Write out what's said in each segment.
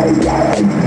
You're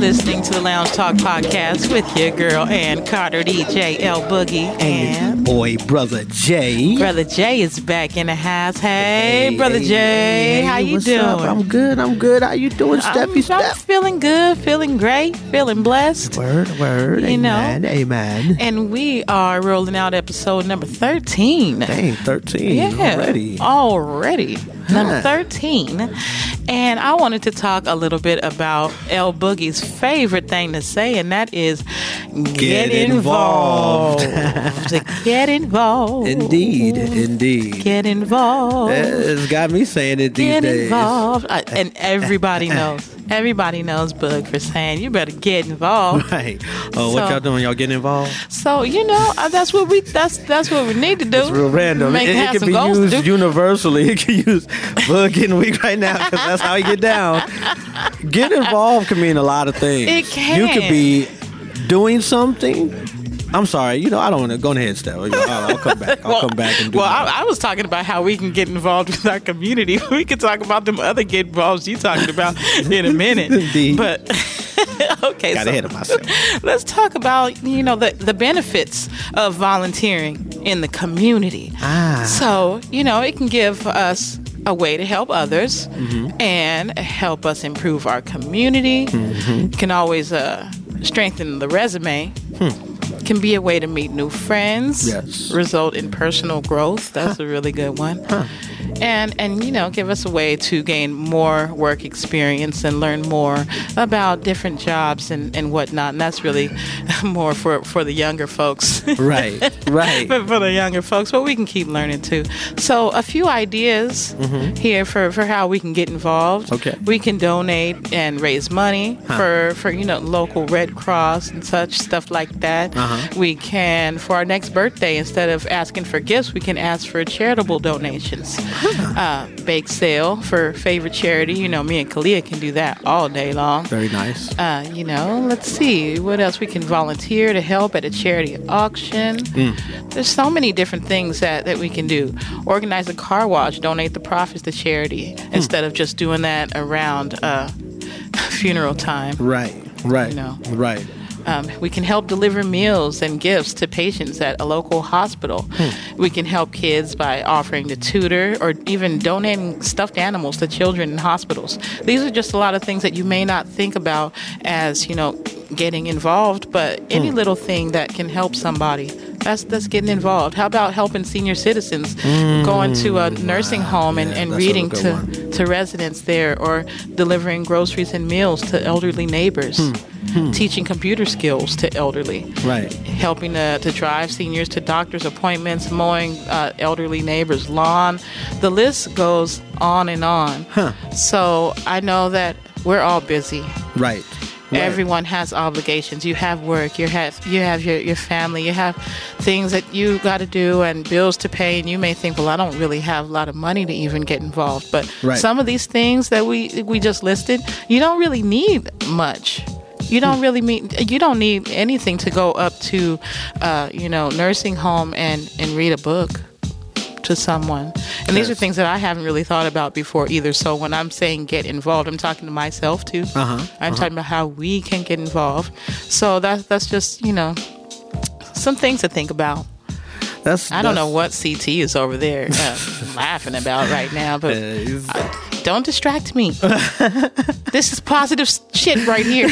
listening to the Lounge Talk Podcast with your girl Ann Carter, DJ L Boogie, and boy, brother Jay. Brother Jay is back in the house. Hey, hey brother hey, Jay, hey, how you doing? up? I'm good. I'm good. How you doing, I'm, Steffi? I'm feeling good, feeling great, feeling blessed. Word, word. You know. amen, amen. And we are rolling out episode number 13. Dang, thirteen Yeah, already. Already. Number 13. And I wanted to talk a little bit about L Boogie's favorite thing to say, and that is get, Get involved. involved. get involved. Indeed, indeed. Get involved. It's got me saying it these Get days. involved. I- and everybody knows. Everybody knows Boog for saying you better get involved. Right. Oh, what y'all doing? Y'all getting involved? So you know uh, that's what we that's that's what we need to do. It's real random. Make it, it can be used universally. It can use bug getting weak right now because that's how you get down. Get involved can mean a lot of things. It can. You could be doing something. I'm sorry. You know, I don't want to go ahead, Steph. I'll, I'll come back. I'll come back and do well. I, I was talking about how we can get involved with our community. We could talk about them other get involved you talked about in a minute. Indeed. But okay, Got so ahead of myself. let's talk about you know the the benefits of volunteering in the community. Ah. So you know it can give us a way to help others Mm-hmm. and help us improve our community. Mm-hmm. Can always uh, strengthen the resume. Can be a way to meet new friends. Yes. Result in personal growth. That's a really good one. Huh. And and you know, give us a way to gain more work experience and learn more about different jobs and, and whatnot. And that's really more for, for the younger folks. right. Right. But for the younger folks, but we can keep learning too. So, a few ideas here for, for how we can get involved. Mm-hmm. Okay. We can donate and raise money for, for you know local Red Cross and such stuff like that. Uh-huh. We can for our next birthday instead of asking for gifts, we can ask for charitable donations. Uh, bake sale for favorite charity. You know, me and Kalia can do that all day long. Very nice. Uh, you know, let's see what else we can volunteer to help at a charity auction. There's so many different things that, that we can do. Organize a car wash, donate the profits to charity instead of just doing that around uh, funeral time. Right. Right. You know. Right. Um, we can help deliver meals and gifts to patients at a local hospital. We can help kids by offering to tutor or even donating stuffed animals to children in hospitals. These are just a lot of things that you may not think about as, you know, getting involved, but any little thing that can help somebody. That's that's getting involved. How about helping senior citizens going to a nursing home and, Yeah, and reading to, one. to residents there or delivering groceries and meals to elderly neighbors, teaching computer skills to elderly, Right. helping to, to drive seniors to doctor's appointments, mowing uh, elderly neighbors' lawn. The list goes on and on. So I know that we're all busy. Right. Right. Everyone has obligations. You have work. You have you have your, your family. You have things that you got to do and bills to pay. And you may think, well, I don't really have a lot of money to even get involved. But Right. some of these things that we we just listed, you don't really need much. You don't really mean you don't need anything to go up to, uh, you know, nursing home and and read a book to someone. And these are things that I haven't really thought about before either. So when I'm saying get involved, I'm talking to myself too. Uh-huh, I'm talking about how we can get involved. So that's that's just you know some things to think about. That's. I don't know what CT is over there uh, laughing about right now, but uh, don't distract me. this is positive shit right here.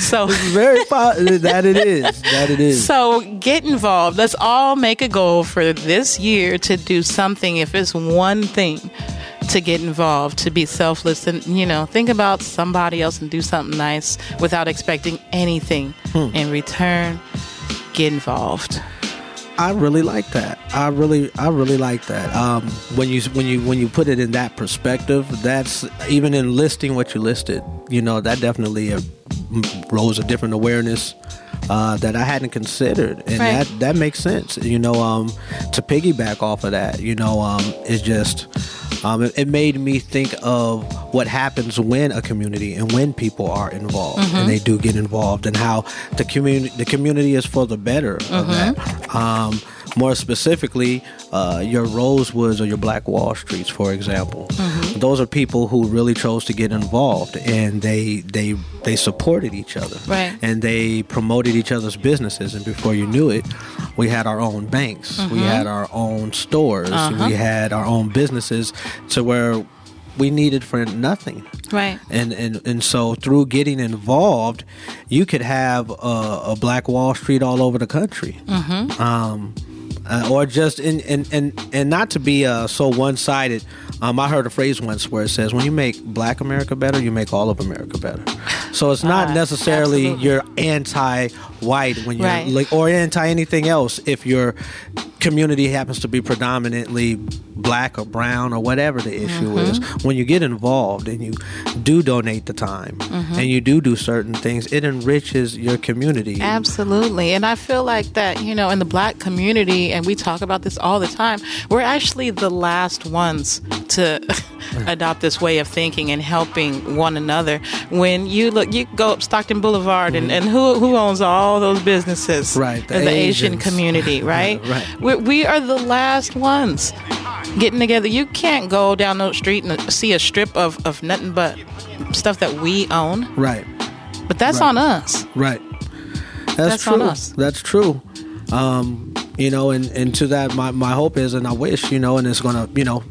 So. very po- that it is. That it is. So get involved. Let's all make a goal for this year to do something, if it's one thing, to get involved, to be selfless, and you know, think about somebody else and do something nice without expecting anything hmm. in return. Get involved. I really like that. I really, I really like that. Um, when you when you when you put it in that perspective, that's even in listing what you listed. You know, that definitely uh, m- rose a different awareness uh, that I hadn't considered, and Right. that that makes sense. You know, um, to piggyback off of that, you know, um, it's just. Um, it, it made me think of what happens when a community and when people are involved and they do get involved, and how the community the community is for the better of that. Um, more specifically, uh, your Rosewoods or your Black Wall Streets, for example. Mm-hmm. Those are people who really chose to get involved, and they they they supported each other, Right. and they promoted each other's businesses. And before you knew it, we had our own banks, we had our own stores, Mm-hmm. Uh-huh. we had our own businesses, to where we needed for nothing Right. and and and so through getting involved, you could have a, a Black Wall Street all over the country, mm-hmm. um, uh, or just in and and and not to be uh, so one sided. Um, I heard a phrase once where it says, "When you make Black America better, you make all of America better." So it's not Ah, necessarily absolutely. you're anti-white when you're Right. like, or anti anything else if your community happens to be predominantly black or brown or whatever the issue is. Mm-hmm. When you get involved and you do donate the time Mm-hmm. and you do do certain things, it enriches your community. Absolutely. And I feel like that, you know, in the black community, and we talk about this all the time, we're actually the last ones to adopt this way of thinking and helping one another. When you look, you go up Stockton Boulevard, and, and who, who owns all those businesses? Mm-hmm. Right, the The, Asian community, right? Right. We, we are the last ones getting together. You can't go down the street and see a strip of, of nothing but stuff that we own, Right. but that's Right. on us. Right. That's, That's true. on us. That's true. Um, you know, and, and to that, my, my hope is, and I wish, you know, and it's going to, you know,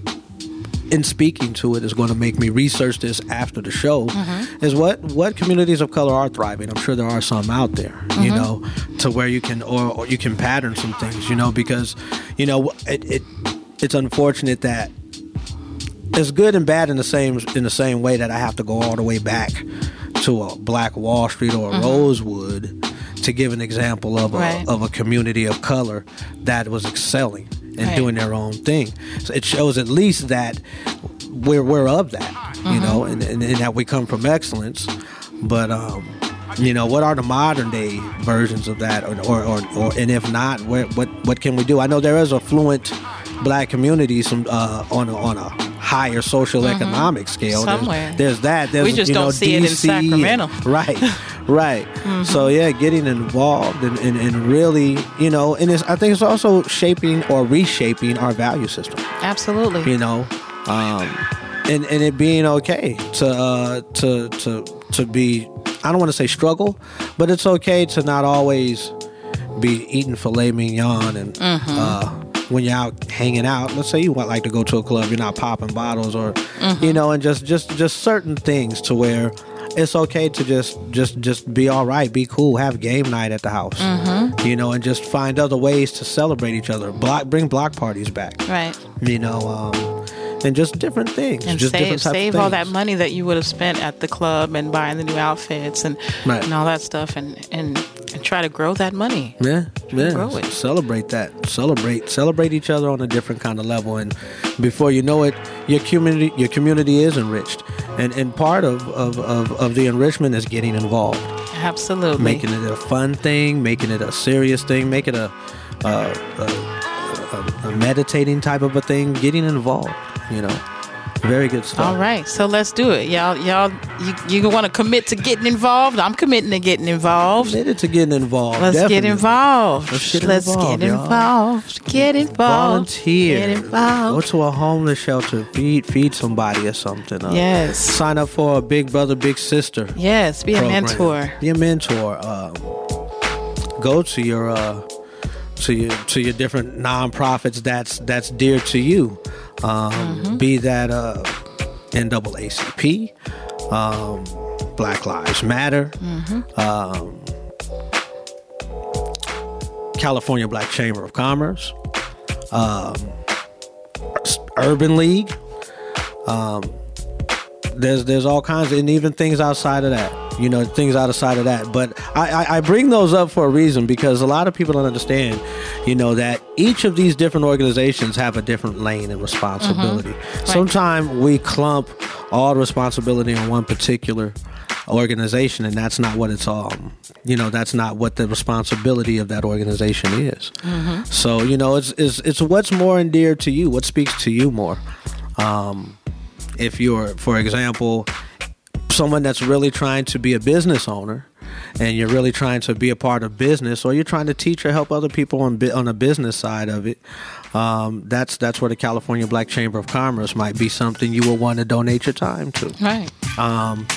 in speaking to it is going to make me research this after the show Mm-hmm. is what what communities of color are thriving i'm sure there are some out there you Mm-hmm. know to where you can or, or you can pattern some things you know because you know it, it it's unfortunate that it's good and bad in the same in the same way that I have to go all the way back to a Black Wall Street or a Rosewood to give an example of a, Right. of a community of color that was excelling and Right. doing their own thing. So it shows at least that we're we're of that, you know, and, and, and that we come from excellence. But um, you know, what are the modern day versions of that, or or, or, or and if not, where, what what can we do? I know there is a fluent black community some uh, on a, on a higher social economic scale. There's- Mm-hmm. Somewhere. There's, that. There's, We just you know, don't see it in DC, Sacramento. Right, right. So yeah, getting involved and, and, and really, you know, and it's, I think it's also shaping or reshaping our value system Absolutely. you know um and and it being okay to uh to to to be i don't want to say struggle but it's okay to not always be eating filet mignon and uh when you're out hanging out let's say you want like to go to a club you're not popping bottles or you know and just just just certain things to where it's okay to just just just be all right be cool have game night at the house you know and just find other ways to celebrate each other block bring block parties back Right. you know, um, and just different things, And just save save all that money that you would have spent at the club and buying the new outfits and Right. and all that stuff and, and and try to grow that money. Yeah, yeah. grow it. Celebrate that. Celebrate, celebrate each other on a different kind of level, and before you know it, your community, your community is enriched, and and part of of, of, of the enrichment is getting involved, Absolutely. making it a fun thing, making it a serious thing, make it a a, a, a, a meditating type of a thing, getting involved. You know, very good stuff. all right, so let's do it, y'all. Y'all, you, you want to commit to getting involved? I'm committing to getting involved. Committed to getting involved. Let's get involved. Let's get Let's involved, get y'all. involved. Get involved. volunteer Get involved. go to a homeless shelter feed feed somebody or something uh, Yes. sign up for a big brother big sister Yes, be a mentor. be a mentor um, go to your uh, to your to your different nonprofits that's that's dear to you um, Mm-hmm. be that uh, NAACP um, Black Lives Matter Mm-hmm. um, California Black Chamber of Commerce um, Urban League. Um, there's there's all kinds of, and even things outside of that. You know, things outside of that. But I, I, I bring those up for a reason because a lot of people don't understand. You know that each of these different organizations have a different lane and responsibility. Sometimes we clump all the responsibility on one particular organization and that's not what it's all you know that's not what the responsibility of that organization is so you know it's, it's it's what's more endeared to you what speaks to you more um if you're for example someone that's really trying to be a business owner and you're really trying to be a part of business, or you're trying to teach or help other people on on the business side of it, um, that's that's where the California Black Chamber of Commerce might be something you will want to donate your time to. Right. Um,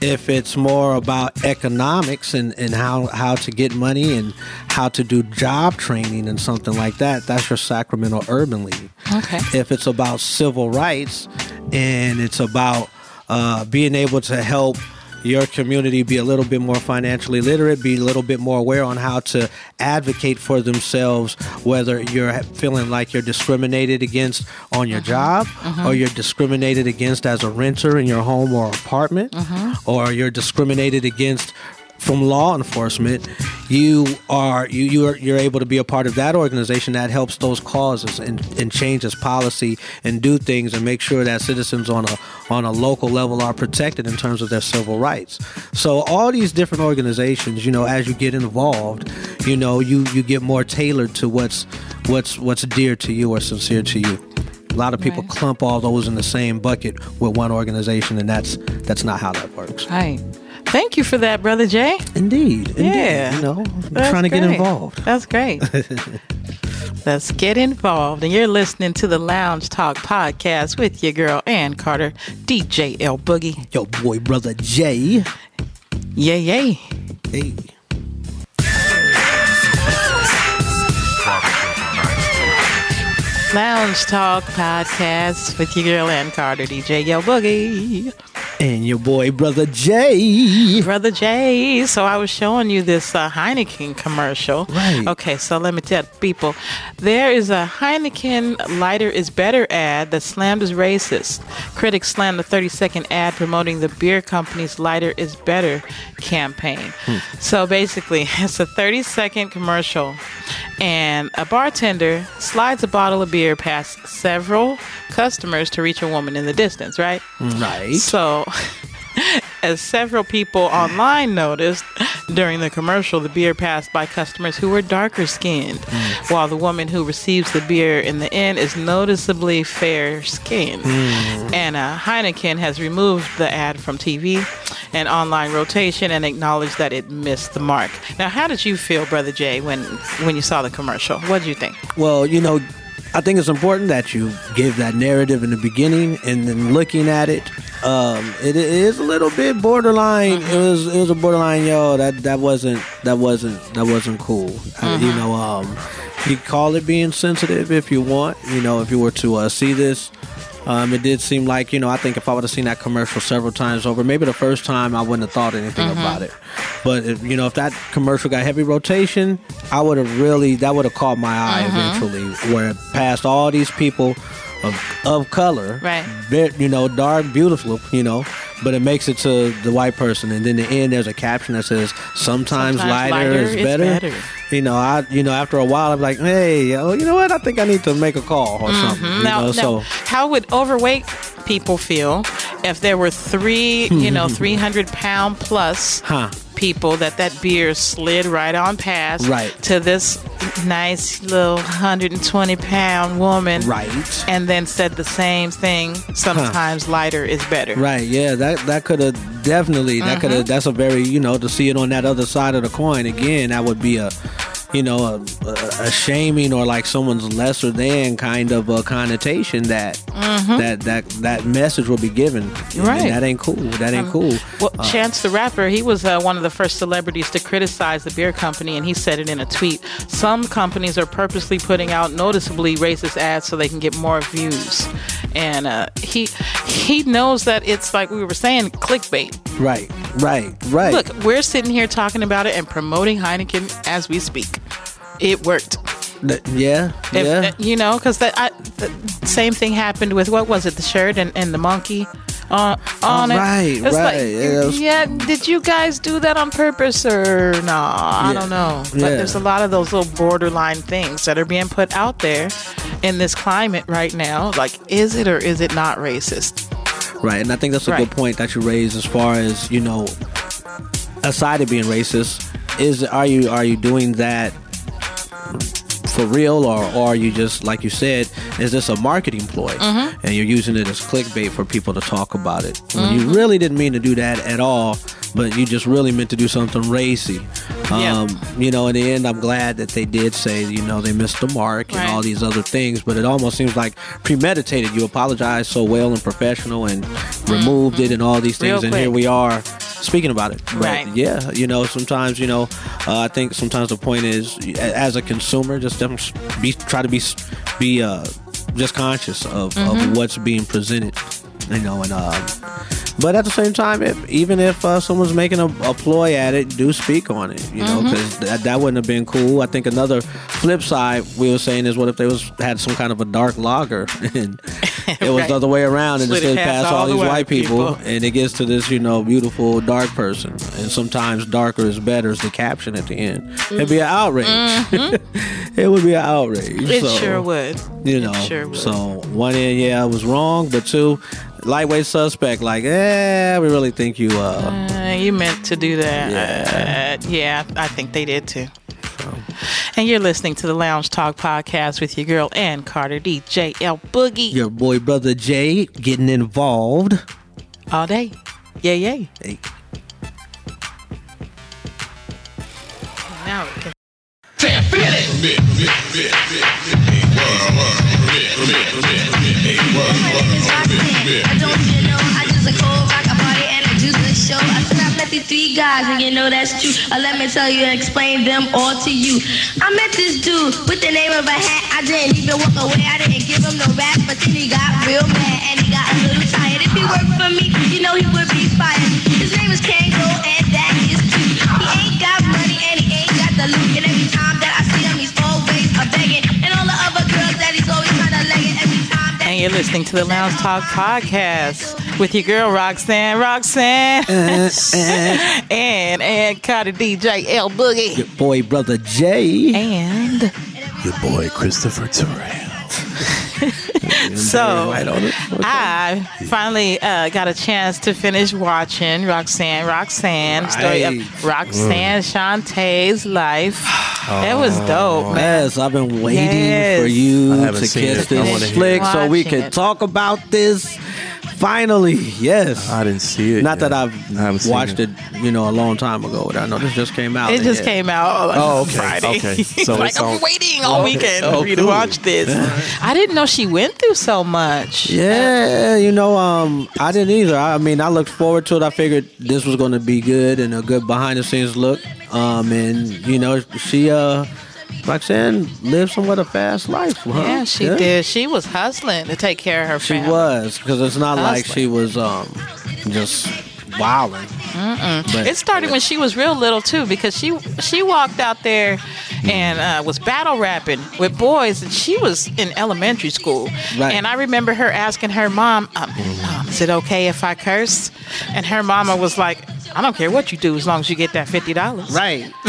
if it's more about economics and, and how, how to get money and how to do job training and something like that, that's your Sacramento Urban League. Okay. If it's about civil rights and it's about uh, being able to help your community be a little bit more financially literate, be a little bit more aware on how to advocate for themselves, whether you're feeling like you're discriminated against on your uh-huh. job, uh-huh. or you're discriminated against as a renter in your home or apartment, uh-huh. or you're discriminated against from law enforcement, you are you you are you're able to be a part of that organization that helps those causes and, and changes policy and do things and make sure that citizens on a on a local level are protected in terms of their civil rights. So all these different organizations, you know, as you get involved, you know, you you get more tailored to what's what's what's dear to you or sincere to you. A lot of people Right. clump all those in the same bucket with one organization, and that's that's not how that works. Right. Thank you for that, Brother Jay. Indeed, indeed. Yeah. You know, trying to get involved. That's great. Let's get involved. And you're listening to the Lounge Talk podcast with your girl, Ann Carter, DJ L Boogie. Yo, boy, brother Jay. Yay, yay. Hey. Lounge Talk podcast with your girl, Ann Carter, DJ L Boogie. And your boy, brother Jay. Brother Jay. So I was showing you this uh, Heineken commercial. Right. Okay, so let me tell people there is a Heineken lighter is better ad that slammed as racist. Critics slammed the 30 second ad promoting the beer company's lighter is better campaign. So basically, it's a 30 second commercial, and a bartender slides a bottle of beer past several customers to reach a woman in the distance, right? Right. So, as several people online noticed during the commercial, the beer passed by customers who were darker skinned, while the woman who receives the beer in the end is noticeably fair skinned. And uh, Heineken has removed the ad from TV and online rotation and acknowledged that it missed the mark. Now, how did you feel, Brother Jay, when, when you saw the commercial? What did you think? Well, you know, I think it's important that you give that narrative in the beginning, and then looking at it, um, it is a little bit borderline. It was it was a borderline. Yo, that that wasn't that wasn't that wasn't cool. Uh, you know, um, you call it being sensitive if you want. You know, if you were to uh, see this. Um, it did seem like, you know, I think if I would have seen that commercial several times over, maybe the first time I wouldn't have thought anything about it. But, if, you know, if that commercial got heavy rotation, I would have really, that would have caught my eye eventually, where it passed all these people of, of color, Right. you know, dark, beautiful, you know, but it makes it to the white person. And then the end, there's a caption that says, sometimes, Sometimes lighter, lighter is, is better. better. You know, I, you know, after a while, I'm like, hey, yo, you know what? I think I need to make a call or something. You Mm-hmm. Now, know, now, so. how would overweight people feel if there were three, you know, 300 pound plus Huh. People that that beer slid right on past Right. to this nice little 120 pound woman Right. and then said the same thing sometimes lighter is better Right, yeah, that that could have definitely that could have Mm-hmm. that's a very you know to see it on that other side of the coin again that would be a you know a, a, a shaming or like someone's lesser than kind of a connotation that that that that message will be given Mm-hmm. Right. Um, that ain't cool that ain't cool Well, Chance the Rapper, he was uh, one of the first celebrities to criticize the beer company, and he said it in a tweet. Some companies are purposely putting out noticeably racist ads so they can get more views. And uh, he he knows that it's like we were saying, clickbait. right right right Look, we're sitting here talking about it and promoting Heineken as we speak. It worked. Yeah If, yeah uh, you know, because the, I- the same thing happened with what was it, the shirt and, and the monkey uh, on it. right, It's right. Like, Yeah, did you guys do that on purpose or no? I Yeah. don't know. But Yeah. there's a lot of those little borderline things that are being put out there in this climate right now. Like, is it or is it not racist? Right, and I think that's a Right. good point that you raised as far as you know, aside of being racist, is are you are you doing that for real or, or are you just like you said, is this a marketing ploy mm-hmm. and you're using it as clickbait for people to talk about it when you mm-hmm. really didn't mean to do that at all? But you just really meant to do something racy. Yeah. Um, You know, in the end, I'm glad that they did say, you know, they missed the mark and all these other things, but it almost seems like premeditated. You apologized so well and professional and removed it and all these Mm-hmm. Real things, and here we are speaking about it. But Right. yeah, you know, sometimes, you know, uh, I think sometimes the point is, as a consumer, just be try to be be uh, just conscious of, Mm-hmm. of what's being presented, you know, and uh, but at the same time, if, even if uh, someone's making a, a ploy at it, do speak on it, you know, Mm-hmm. because that, that wouldn't have been cool. I think another flip side we were saying is, what if they was had some kind of a dark lager and it was Right. the other way around and Split instead pass past all, all the these white people, people. and it gets to this, you know, beautiful dark person, and sometimes darker is better is the caption at the end. It'd be an outrage. it would be an outrage. Mm-hmm. It So, sure would. You know, It sure would. so one end, yeah, I was wrong, but two, lightweight suspect, like, eh, we really think you, uh, Uh, you meant to do that. Yeah. Uh, yeah, I think they did too. And you're listening to the Lounge Talk podcast with your girl Ann Carter, DJ L Boogie, your boy brother Jay getting involved. all day. Yeah, yeah. Hey. Now we can I I just a cold rock a party and I do the show. I said I these three guys and you know that's true. Let me tell you and explain them all to you. I met this dude with the name of a hat. I didn't even walk away. I didn't give him no rap, but then he got real mad and he got a little tired. If he worked for me, you know he would be fired. His name is Kangol and that is true. He ain't got money and he ain't got the loot. You're listening to the Lounge Talk podcast with your girl Roxanne, Roxanne, uh, uh. and and Carter DJ L Boogie, Your boy brother Jay. and Your boy Christopher Terrell. so Right on it. Okay. I finally uh, got a chance to finish watching Roxanne, Roxanne story of Roxanne Shante's life. It was dope, man. Yes, I've been waiting Yes. for you to seen catch it. This wanna flick so we Watching could it. talk about this. Finally, yes. I didn't see it. Not yet. that I've I haven't seen watched it. you know, a long time ago. I know this just came out. It just Yeah. came out on Oh, okay. Friday. Okay. So like it's I'm on- waiting all weekend Oh, for you to watch this. I didn't know she went through so much. Yeah, you know, um, I didn't either. I mean, I looked forward to it. I figured this was going to be good and a good behind the scenes look. Um, and you know, she, uh, Roxanne lived somewhat a fast life. Huh? Yeah, she did. She was hustling to take care of her She family. was because it's not like she was um just wilding. But It started when she was real little too, because she she walked out there and uh, was battle rapping with boys, and she was in elementary school. Right. And I remember her asking her mom, um, "Mom, is it okay if I curse?" And her mama was like, "I don't care what you do, as long as you get that fifty dollars." right.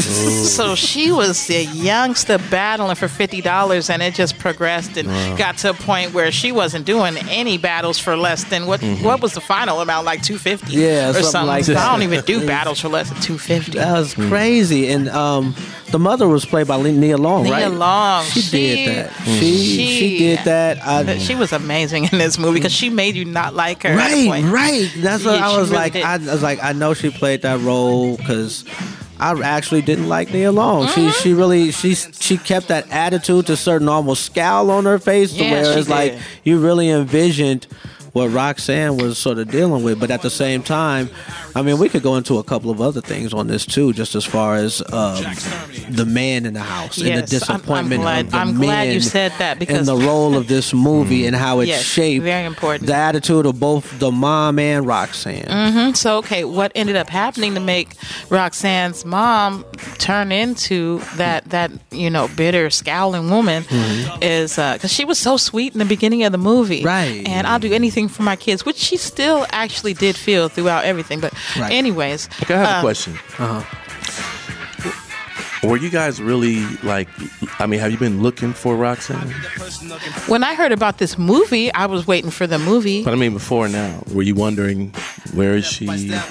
So she was a youngster battling for fifty dollars, and it just progressed and got to a point where she wasn't doing any battles for less than what what was the final amount, like two fifty, Yeah, or something something. like that. I don't even do battles for less than two fifty. That was crazy. And um, the mother was played by Nia Long, Nia right? Long, She, she- did that. She, she she- did that. I, She was amazing in this movie because she made you not like her. right, right. That's what Yeah, I was really like. I, I was like, I know she played that role because. I actually didn't like Nia Long. She Mm-hmm. she really she she kept that attitude to certain almost scowl on her face to Yeah, where she it's like you really envisioned what Roxanne was sort of dealing with. But at the same time, I mean, we could go into a couple of other things on this too, just as far as um, the man in the house and the Yes, I'm- I'm disappointment glad- of the I'm glad you said that and because- the role of this movie and how it Yes, shaped very important. the attitude of both the mom and Roxanne. Mhm. So okay, what ended up happening to make Roxanne's mom turn into that that you know bitter, scowling woman is because she was so sweet in the beginning of the movie, Right. And I'll do anything for my kids, which she still actually did feel throughout everything. But Right. anyways, Okay, I have uh, a question. Uh-huh. Were you guys really like? I mean, have you been looking for Roxanne? when I heard about this movie, I was waiting for the movie. But I mean, before now, were you wondering where is she? Uh,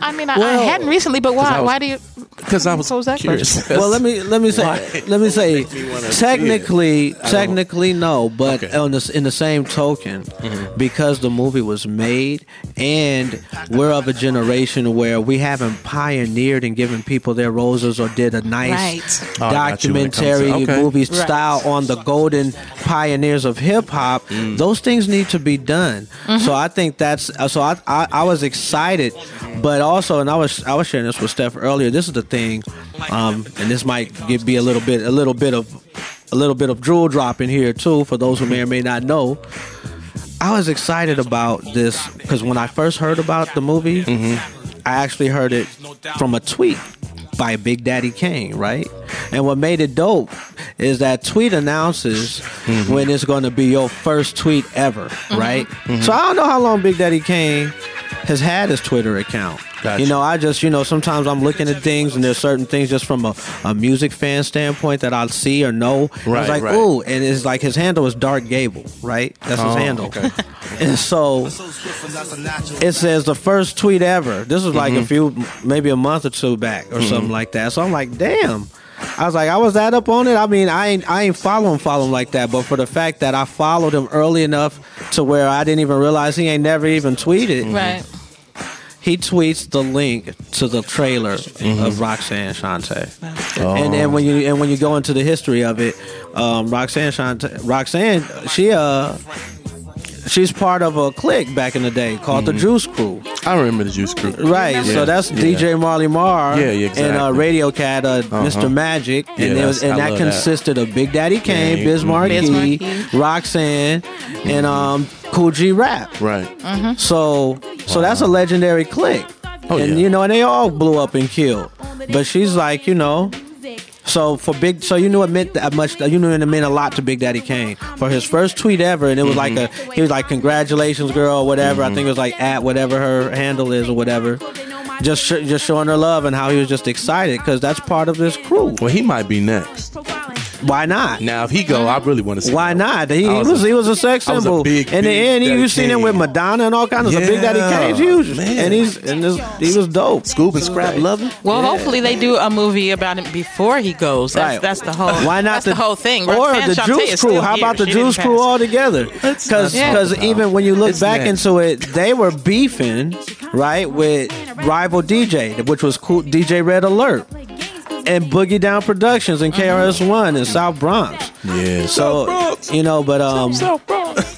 I mean, I, I hadn't recently, but why? Was- why do you? Because I was What was curious. Well, let me let me say Why? let me say me technically it. I don't- technically no, but Okay. on this in the same token, because the movie was made and we're of a generation where we haven't pioneered and given people their roses or did a nice Right. Oh, I got you when it comes to- documentary okay. movie Right. style on the golden pioneers of hip hop. Mm. Those things need to be done. Mm-hmm. So I think that's uh, so I, I I was excited, but also and I was I was sharing this with Steph earlier. This is the thing, um, and this might give, be a little bit a little bit of a little bit of drool drop in here too for those who may or may not know. I was excited about this because when I first heard about the movie, I actually heard it from a tweet by Big Daddy Kane, right? And what made it dope is that tweet announces mm-hmm. when it's going to be your first tweet ever, mm-hmm. right? Mm-hmm. So I don't know how long Big Daddy Kane has had his Twitter account. Gotcha. You know, I just, you know, sometimes I'm looking at things and there's certain things just from a, a music fan standpoint that I'll see or know. And Right, it's like, right. ooh, and it's like his handle is Dark Gable, right? That's his Oh, handle. okay. and so it says the first tweet ever. This was like a mm-hmm. few, maybe a month or two back or something mm-hmm. like that. So I'm like, damn. I was like, I was that up on it. I mean, I ain't, I ain't follow him, follow him like that. But for the fact that I followed him early enough to where I didn't even realize he ain't never even tweeted. Right. He tweets the link to the trailer of Roxanne Shante. And then when you and when you go into the history of it, um, Roxanne Shante, Roxanne, she uh, she's part of a clique back in the day called the Juice Crew. I remember the Juice Crew. Right, Yeah, so that's yeah. DJ Marley Marl Yeah, yeah, exactly. and uh. Radio Cat, uh, Mr. Magic, Yeah, and, there was, and I that love that. consisted of Big Daddy Kane, Yeah, Biz mhm. Markie, Biz Markie. Roxanne, and um, Kool G Rap. Right. So, so that's a legendary clique. Oh, and yeah. you know, and they all blew up and killed. But she's like, you know, so for big, so you knew it meant that much. You knew it meant a lot to Big Daddy Kane for his first tweet ever, and it was like mm-hmm. a, he was like, "Congratulations, girl," or whatever. I think it was like at whatever her handle is or whatever. Just, sh- just showing her love and how he was just excited because that's part of this crew. Well, he might be next. Why not? Now, if he go, I really want to see. Why him. not? He, he was was a- he was a sex I was a symbol. big, in the big end, you Daddy seen him with Madonna and all kinds of stuff. Big Daddy Yeah, Kane's huge, man. and he's and this, he was dope. Scoob and Scrap loving. Well, hopefully they do a movie about him before he goes. That's, Right. that's the whole. Why not That's the, whole thing. Or Roxanne the Shante Juice is Crew? still How here. about the She didn't Juice Crew pass. all together? Because Yeah. even when you look It's back next. into it, they were beefing right with rival DJ, which was cool, DJ Red Alert and Boogie Down Productions and KRS One in South Bronx. Yeah. So you know, but um,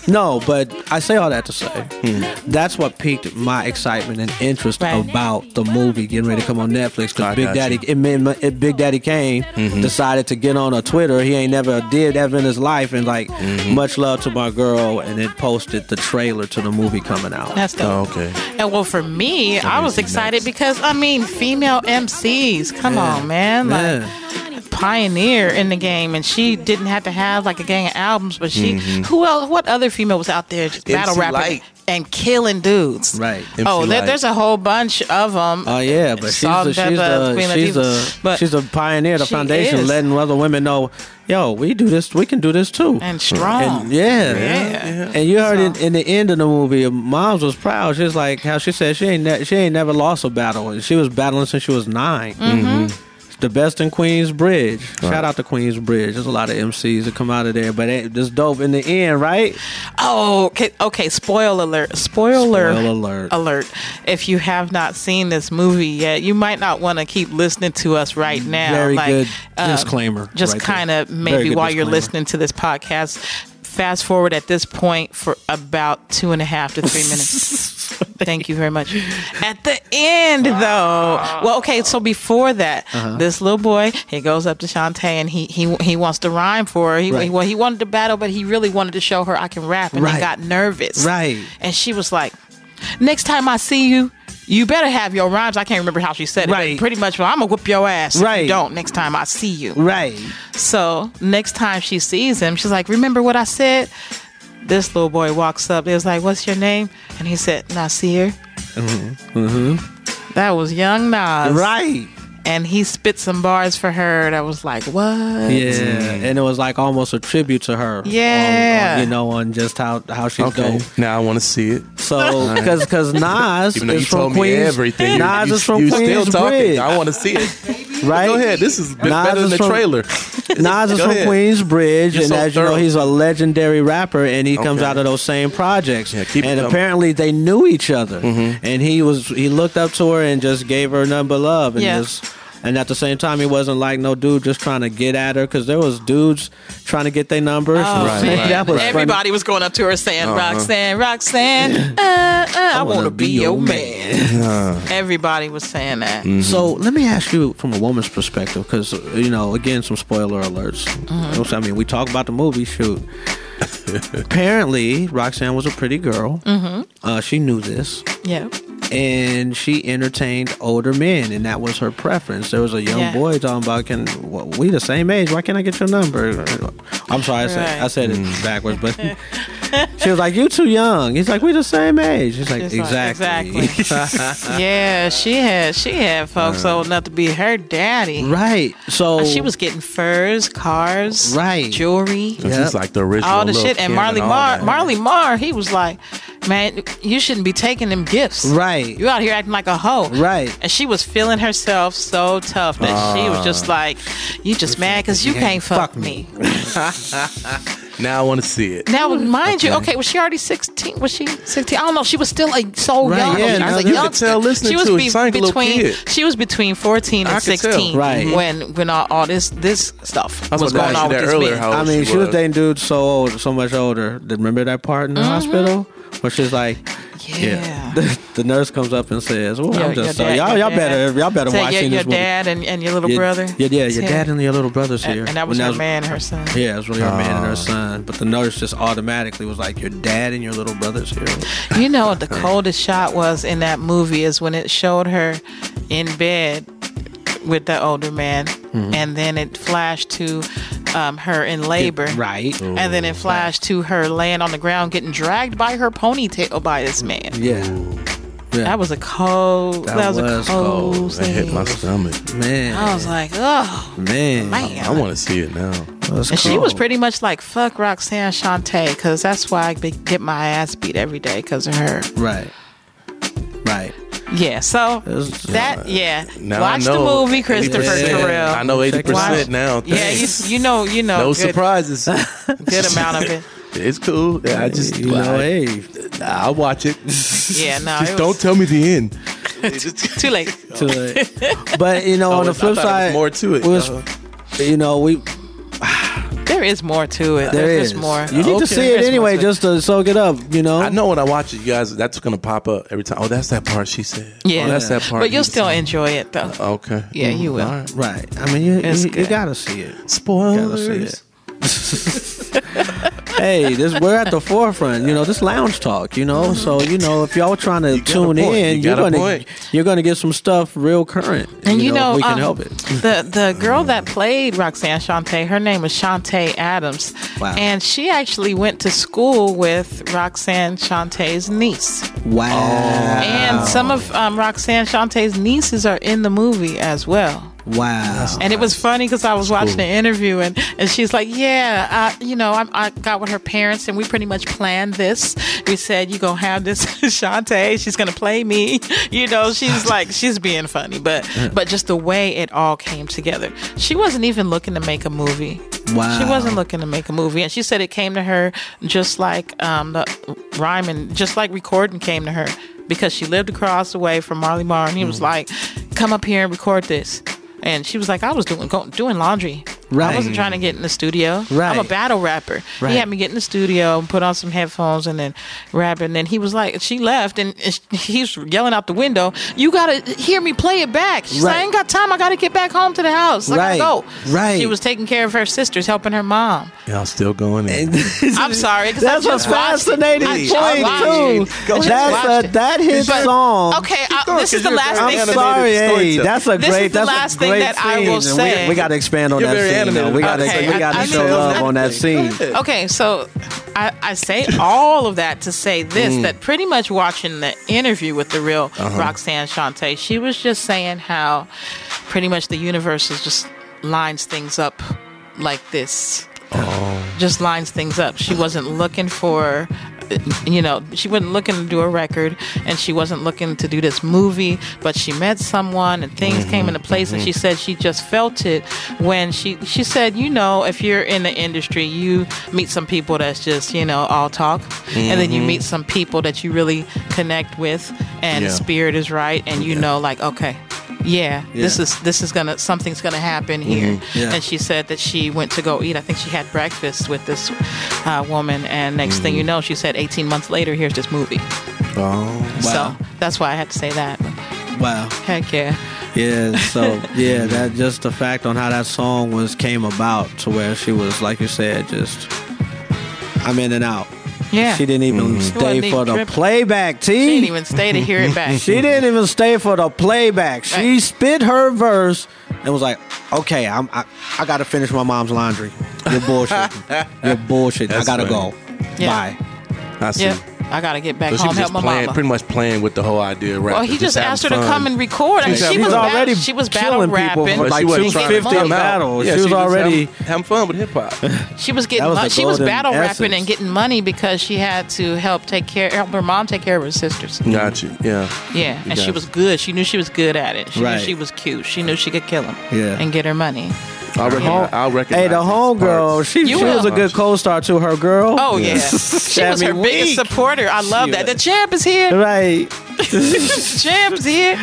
no, but I say all that to say Hmm. that's what piqued my excitement and interest Right. about the movie getting ready to come on Netflix. Because Big Daddy, you. it made my- it, Big Daddy Kane Mm-hmm. decided to get on a Twitter. He ain't never did ever in his life, and like Mm-hmm. much love to my girl, and it posted the trailer to the movie coming out. That's dope. Oh, okay. And well, for me, I was excited next. because I mean, female MCs. Come on, man! Like Yeah. Pioneer in the game, and she didn't have to have like a gang of albums, but she. Mm-hmm. Who else? What other female was out there just battle rapping Light. and killing dudes? Right. Oh, there, there's a whole bunch of them. Oh yeah, but she's Salt the, and she's Pepper, the Queen she's a But she's a pioneer, the foundation, is. letting other women know, yo, we do this, we can do this too. and strong. And yeah, Yeah. And you heard So- in, in the end of the movie, Moms was proud. She's like how she said she ain't ne- she ain't never lost a battle. She was battling since she was 9 Mm-hmm. The best in Queensbridge. Shout out to Queensbridge. There's a lot of MCs that come out of there, but it's dope in the end, right? Oh, okay. Okay. Spoiler alert. Spoiler, Spoiler alert. Alert. If you have not seen this movie yet, you might not want to keep listening to us right now. Very Like, good uh, disclaimer Just right kind of maybe good while you're listening to this podcast, fast forward at this point for about two and a half to three minutes. Thank you very much. At the end, though, well, okay. So before that, Uh-huh. this little boy he goes up to Shante and he he he wants to rhyme for her. He, Right. well, he wanted to battle, but he really wanted to show her I can rap, and Right. he got nervous. Right. And she was like, "Next time I see you." You better have your rhymes. I can't remember how she said it. Right. Pretty much, well, I'm gonna whip your ass. If you Right. don't next time I see you. Right. So next time she sees him, she's like, "Remember what I said?" This little boy walks up. They was like, "What's your name?" And he said, "Nasir." Mm-hmm. That was young Nas, Right. And he spit some bars for her. That was like, "What?" Yeah, and it was like almost a tribute to her. Yeah. on, you know, on just how how she's Okay. dope. Now I want to see it. So, because because Nas Even though is you from told Queens, me everything, Nas you, is from you Queens still talking. Bridge. I want to see it. right? Go ahead. This is b- Nas better than the from- trailer. Nas is Go from ahead. Queensbridge, and so as you know, he's a legendary rapper, and he comes out of those same projects. Yeah, keep and apparently, they knew each other, Mm-hmm. and he was he looked up to her and just gave her number love, and Yeah. just. And at the same time, he wasn't like no dude just trying to get at her because there was dudes trying to get their numbers. Oh, Right, man. right, was funny. Everybody was going up to her saying, Uh-huh. Roxanne, Roxanne, uh, uh, I, want to be your man. Uh, Everybody was saying that. Mm. So let me ask you from a woman's perspective, because you know, again, some spoiler alerts. Mm-hmm. I mean, we talk about the movie. Shoot. Apparently, Roxanne was a pretty girl. Mm-hmm. Uh, she knew this, Yeah. And she entertained older men, and that was her preference. There was a young Yeah. boy talking about, "Can well, we the same age? Why can't I get your number?" I'm sorry, I said Right. I said it backwards, but she was like, "You too young." He's like, "We the same age." She's like, It's like, "Exactly." yeah, she had she had folks old enough to be her daddy. right. So Uh, She was getting furs, cars, Right. jewelry, This Yep. is like the original. all the Lil' shit. And Marley all Mar, that. Marley Marl, he was like, "Man, you shouldn't be taking them gifts. Right. You out here acting like a hoe. Right. And she was feeling herself so tough that she was Ah. just like, "You just mad because you can't fuck me." Now I want to see it. Now, mind you, okay, was she already sixteen? Was she sixteen? I don't know. She was still like so Right, young. yeah, she now was a you could tell listening she was to it, sound like a little between. kid. She was between fourteen and could tell. sixteen. Right. When when all, all this this stuff I was was gonna going ask on you with that this earlier, man. how old I mean, she she was was. dating dudes so old, so much older. Remember that part in the mm-hmm. hospital where she's like, Yeah. The, the nurse comes up and says, "Well, Your- I'm just so uh, dad- y'all, y'all better, y'all better Said watch your, this your movie." dad and, and your little Yeah, brother. Yeah, yeah, your dad and your little brother's And, here. and that was When her man and her son. Yeah, it was really her man and her oh. son. But the nurse just automatically was like, "Your dad and your little brother's here." You know what the coldest shot was in that movie is when it showed her in bed with the older man, Mm-hmm. and then it flashed to um, her in labor. Right. And then it flashed to her laying on the ground getting dragged by her ponytail by this man. Yeah. Yeah. That was a cold. That, That was, was a cold. cold. That hit my stomach. man. I was like, oh man. man. I want to see it now. That was And she was pretty much like, fuck Roxanne Shante, because that's why I be, get my ass beat every day because of her. right. Right. Yeah, so that, yeah. Now Watch the movie, Christopher 80%. I know eighty percent now. Yeah, you, you know, you know, no good, surprises. good amount of it. It's cool. Yeah, I just You know, I, hey, I'll watch it. Yeah, no, just it don't tell me the end. too late. Too late. but you know, Oh, on the I flip thought was side, more to it. was- Uh-huh. you know, we There is more to it. there There's is more. You need Okay. to see it anyway, just to soak it up. You know, I know when I watch it, you guys, that's gonna pop up every time. Oh, that's that part she said. Oh, yeah, oh, that's that part. But you'll still said. enjoy it though. Okay. Yeah, you will. All right. right? I mean, you you, you gotta see it. Gotta see Spoilers. it. hey, this we're at the forefront. You know, this lounge talk. You know, so you know if y'all trying to got tune in, You you're gonna point. you're gonna get some stuff real current. And you, know, we can um, help it. the the girl that played Roxanne Shante, her name was Chanté Adams, Wow. and she actually went to school with Roxanne Shante's niece. Wow. And some of um, Roxanne Shante's nieces are in the movie as well. Wow. And it was funny because I was watching the interview and, and she's like, Yeah, I, you know, I, I got with her parents and we pretty much planned this. We said, You're going to have this Shante. She's going to play me. You know, she's like, she's being funny. But, but just the way it all came together. She wasn't even looking to make a movie. Wow. She wasn't looking to make a movie. And she said it came to her just like um, the rhyming, just like recording came to her because she lived across the way from Marley Marl. And he Mm. was like, come up here and record this. And she was like, I was doing doing laundry. Right. I wasn't trying to get in the studio. I'm a battle rapper. Right. He had me get in the studio and put on some headphones and then rap. And then he was like, she left and and he's yelling out the window, You got to hear me play it back. She's like, I ain't got time. I got to get back home to the house. I Right. gotta go. Right. She was taking care of her sisters, helping her mom. Y'all still going in. I'm sorry. 'cause I That's a just watched fascinating I point just watched too. it. I just That's watched a that hit But- song. Okay, uh, I, this is the you're last thing. I'm sorry. Hey, that's a This is the last thing great that I scene. will say. We, we got to expand on You're that very scene. animated. We got to. Okay, we got to I- I show love on that scene. Okay, so I, I say all of that to say this mm. that pretty much watching the interview with the real uh-huh. Roxanne Shante, she was just saying how pretty much the universe is just lines things up like this. Oh. Just lines things up. She wasn't looking for you know, she wasn't looking to do a record and she wasn't looking to do this movie, but she met someone and things mm-hmm, came into place. And she mm-hmm. said she just felt it when she she said, you know, if you're in the industry, you meet some people that's just you know all talk, and then you mm-hmm. meet some people that you really connect with, and Yeah. the spirit is right, and you know, like okay. Yeah, this is this is gonna something's gonna happen here. Yeah. And she said that she went to go eat. I think she had breakfast with this uh, woman, and next thing you know, she said 18 months later, here's this movie. Oh, wow. So that's why I had to say that. Wow. Heck yeah. Yeah, so yeah, that just the fact on how that song was came about to where she was like you said, just I'm in and out. Yeah. She didn't even mm-hmm. wasn't stay even for the tripping. playback, T. She didn't even stay to hear it back. She didn't even stay for the playback. She Right. spit her verse and was like, "Okay, I'm I, I got to finish my mom's laundry. You're bullshit. You're bullshit. I gotta funny. go. Yeah. Bye." I see. yeah. I gotta get back So she home was help just my playing, mama. pretty much playing with the whole idea. Of well, he just having asked her to fun. come and record. I mean, She's she having was fun. battle, already she was battle killing people rapping. for like she wasn't She was trying getting to fifty money. come out. battles. Yeah, She was already- having, having fun with hip hop. She was getting That was she was golden battle rapping and getting money because she had to help take care help her mom take care of her sisters. Gotcha. you. Yeah. Yeah, and she was good. She knew she was good at it. She Right. knew she was cute. She knew she could kill him. Yeah. and get her money. I'll recognize. I'll recognize Hey, the these homegirl, she, she was a good co-star to her girl. Oh yeah, she was Had me her biggest supporter. I love She that. The champ is here. Right. Champ's here.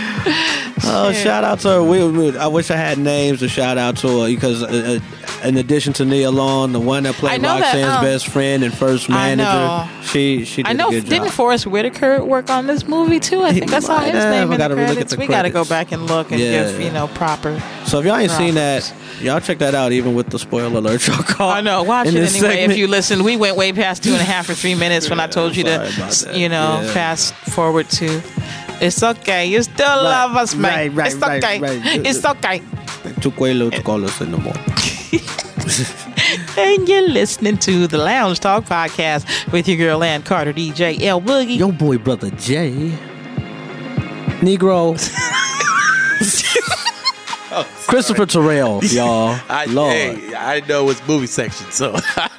Oh, Shit. shout out to her. We, we, I wish I had names to shout out to her because, uh, uh, in addition to Nia Long, the one that played know that, Roxanne's um, best friend and first I manager, know. she she did I know. a good Didn't job. Forest Whitaker work on this movie too? I think that's saw might his have. name I in gotta the credits. the we got to go back and look and Yeah. give you know proper. So if y'all ain't seen that, y'all check that out. Even with the spoiler alert, y'all caught. I know. Watch it anyway. segment. If you listen, we went way past two and a half or three minutes when I told you to, Sorry about s- that. you know, Yeah. fast forward to. It's okay. You still love us, man. right, right, it's okay. right. It's okay. Tukwelo to call us in the morning. And you're listening to the Lounge Talk podcast with your girl Ann Carter, DJ L Boogie. Your boy, brother Jay, Negro, oh, Christopher Terrell, y'all. I, Lord. hey, I know it's movie section, so I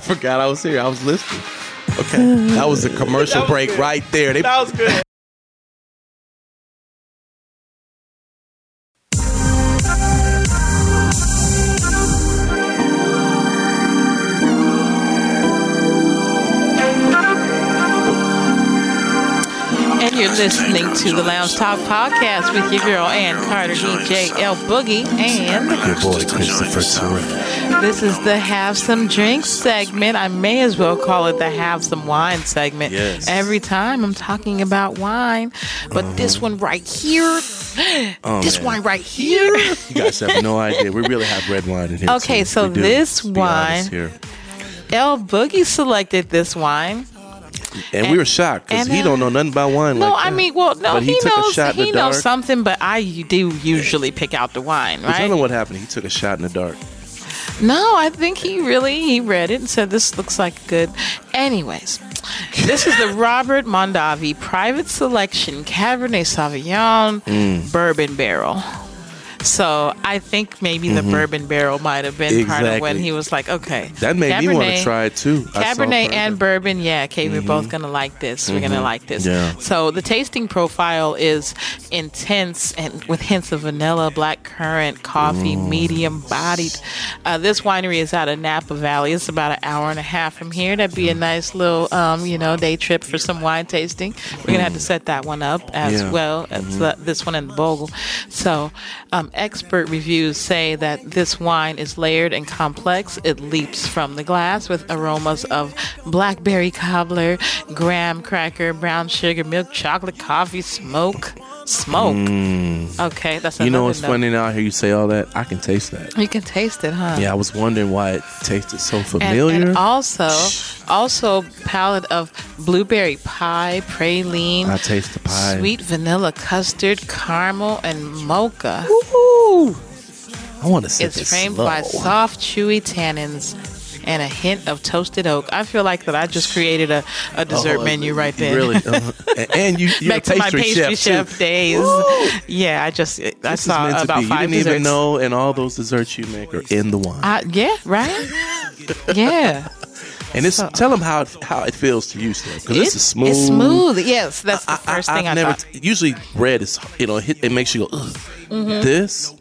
forgot I was here. I was listening. Okay, that was a commercial was break good. right there. They, That was good. You're listening to the Lounge Talk podcast with your girl Ann Carter, DJ L Boogie, and Your boy Christopher Terrell. this is the Have Some Drinks segment. I may as well call it the Have Some Wine segment. Yes. Every time I'm talking about wine, but mm-hmm. this one right here, Oh, this man. wine right here. You guys have no idea. We really have red wine in here. Okay, too. so We this wine- L Boogie selected this wine. And, we were shocked because he uh, don't know nothing about wine. No, like I mean, well, no, But he, he took a knows he knows something, but I do usually pick out the wine, But Tell right? them what happened. He took a shot in the dark. No, I think he really he read it and said this looks like good. Anyways, this is the Robert Mondavi Private Selection Cabernet Sauvignon Mm. Bourbon Barrel. So I think maybe the bourbon barrel might have been part of when Mm-hmm. He was like, okay, That made me want to Cabernet- try it too. Cabernet and bourbon. yeah. Okay, we're both gonna like this. We're gonna like this. Yeah. So the tasting profile is intense and with hints of vanilla, black currant, coffee, medium bodied. Uh, this winery is out of Napa Valley. It's about an hour and a half from here. That'd be a nice little, um, you know, day trip for some wine tasting. We're gonna have to set that one up as Yeah. well as the, this one in the Bogle. So, um, expert reviews say that this wine is layered and complex. It leaps from the glass with aromas of blackberry cobbler, graham cracker, brown sugar, milk, chocolate, coffee, smoke. Smoke. Okay, that's Mm. You know what's note. funny now? Here you say all that. I can taste that. You can taste it, huh? Yeah, I was wondering why it tasted so familiar. and also, also palette of blueberry pie, praline, I taste the pie. sweet vanilla custard, caramel, and mocha. I want to sip It's it framed slow. by soft, chewy tannins and a hint of toasted oak. I feel like that I just created a, a dessert Oh, menu right there. Really, uh, and- you, you're Back a to my pastry, chef, chef, days. Yeah, I just I This saw about be. five You didn't desserts. even know, and all those desserts you make are in the wine. Uh, yeah, right. yeah. And it's So- tell them how how it feels to you, because this is smooth. It's smooth. Yes, that's the I, first thing I, I've never. thought. Usually, red is you know hit, it makes you go. Ugh. Mm-hmm. This,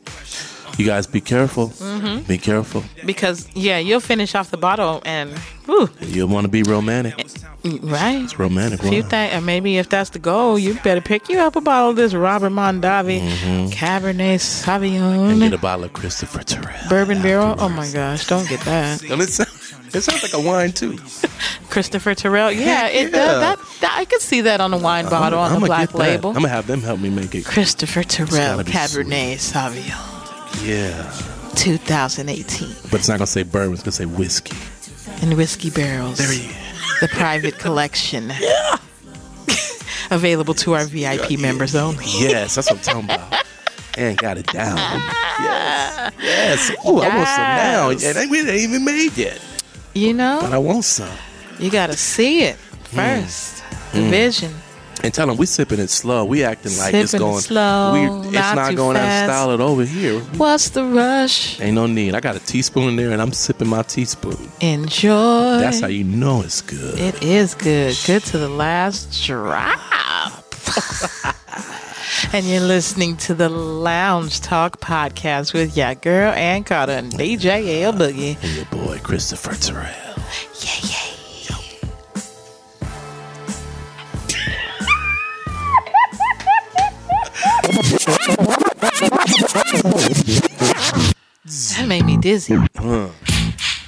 you guys be careful. Be careful. Because yeah, you'll finish off the bottle and whew, You want to be romantic. right. It's romantic. Few wine. thing, and maybe if that's the goal, you better pick you up a bottle of this Robert Mondavi Cabernet Mm-hmm. And get a bottle of Christopher Terrell. bourbon barrel. Oh my gosh, don't get that. Don't it sound, it sounds like a wine too. Christopher Terrell. Yeah, it Yeah. does. That, that I could see that on a wine bottle on I'ma the black label. I'm gonna have them help me make it. Christopher Terrell Cabernet Sauvignon Yeah, 2018 but it's not gonna say bourbon. It's gonna say whiskey. in whiskey barrels. There you. the private collection. Available to our VIP members only. Yes, that's what I'm talking about. And got it down. Yes. Yes. Ooh, I want some now. Yes. And we ain't even made yet. You know? But I want some. you got to see it Mm. first. The vision. And tell them we sipping it slow. We acting like it's Sipping it going slow, We, it's not not, going fast. that style it over here. What's the rush? Ain't no need. I got a teaspoon in there, and I'm sipping my teaspoon. Enjoy. That's how you know it's good. It is good. Good to the last drop. and you're listening to the Lounge Talk podcast with your girl Ann Carter and DJ L Boogie. And your boy Christopher Terrell. Yeah, yeah. That made me dizzy.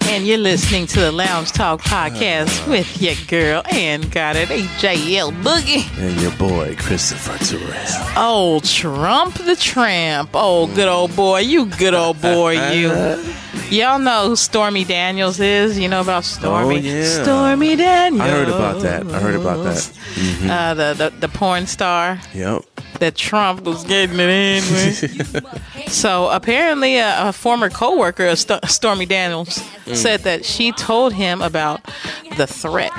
And you're listening to the Lounge Talk podcast with your girl and got Goddard, AJL Boogie. And your boy Christopher Terrell. Oh, Trump the Tramp. Oh, good old boy. You good old boy, you. Y'all know who Stormy Daniels is? You know about Stormy? Oh, yeah. Stormy Daniels. I heard about that. I heard about that. Mm-hmm. Uh, the, the, the porn star Yep. That Trump was getting it in with. so apparently, a, a former coworker of St- Stormy Daniels Mm. said that she told him about the threat.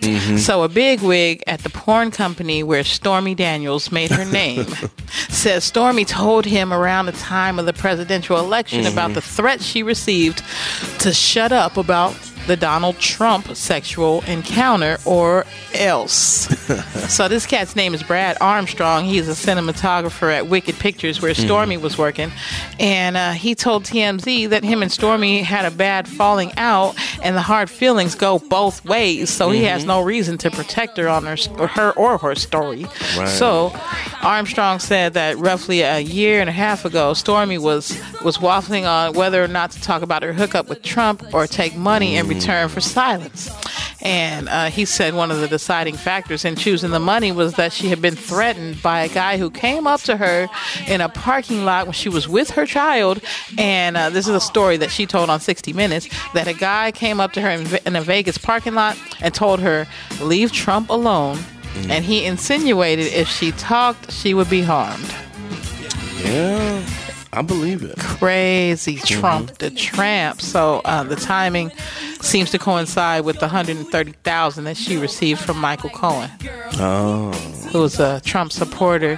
Mm-hmm. So a bigwig at the porn company where Stormy Daniels made her name says Stormy told him around the time of the presidential election Mm-hmm. about the threat she received to shut up about the Donald Trump sexual encounter or else. so this cat's name is Brad Armstrong. He's a cinematographer at Wicked Pictures where Stormy was working. And uh, he told TMZ that him and Stormy had a bad falling out and the hard feelings go both ways. So he has no reason to protect her on her, or her or her story. Right. So Armstrong said that roughly a year and a half ago, Stormy was was waffling on whether or not to talk about her hookup with Trump or take money in return for silence. And uh, he said one of the deciding factors in choosing the money was that she had been threatened by a guy who came up to her in a parking lot when she was with her child. And uh, this is a story that she told on 60 Minutes that a guy came up to her in, in a Vegas parking lot and told her, Leave Trump alone. And he insinuated if she talked, she would be harmed. Yeah. I believe it. Crazy Mm-hmm. Trump the tramp. So uh, the timing seems to coincide with the 130,000 that she received from Michael Cohen, Oh. who's a Trump supporter.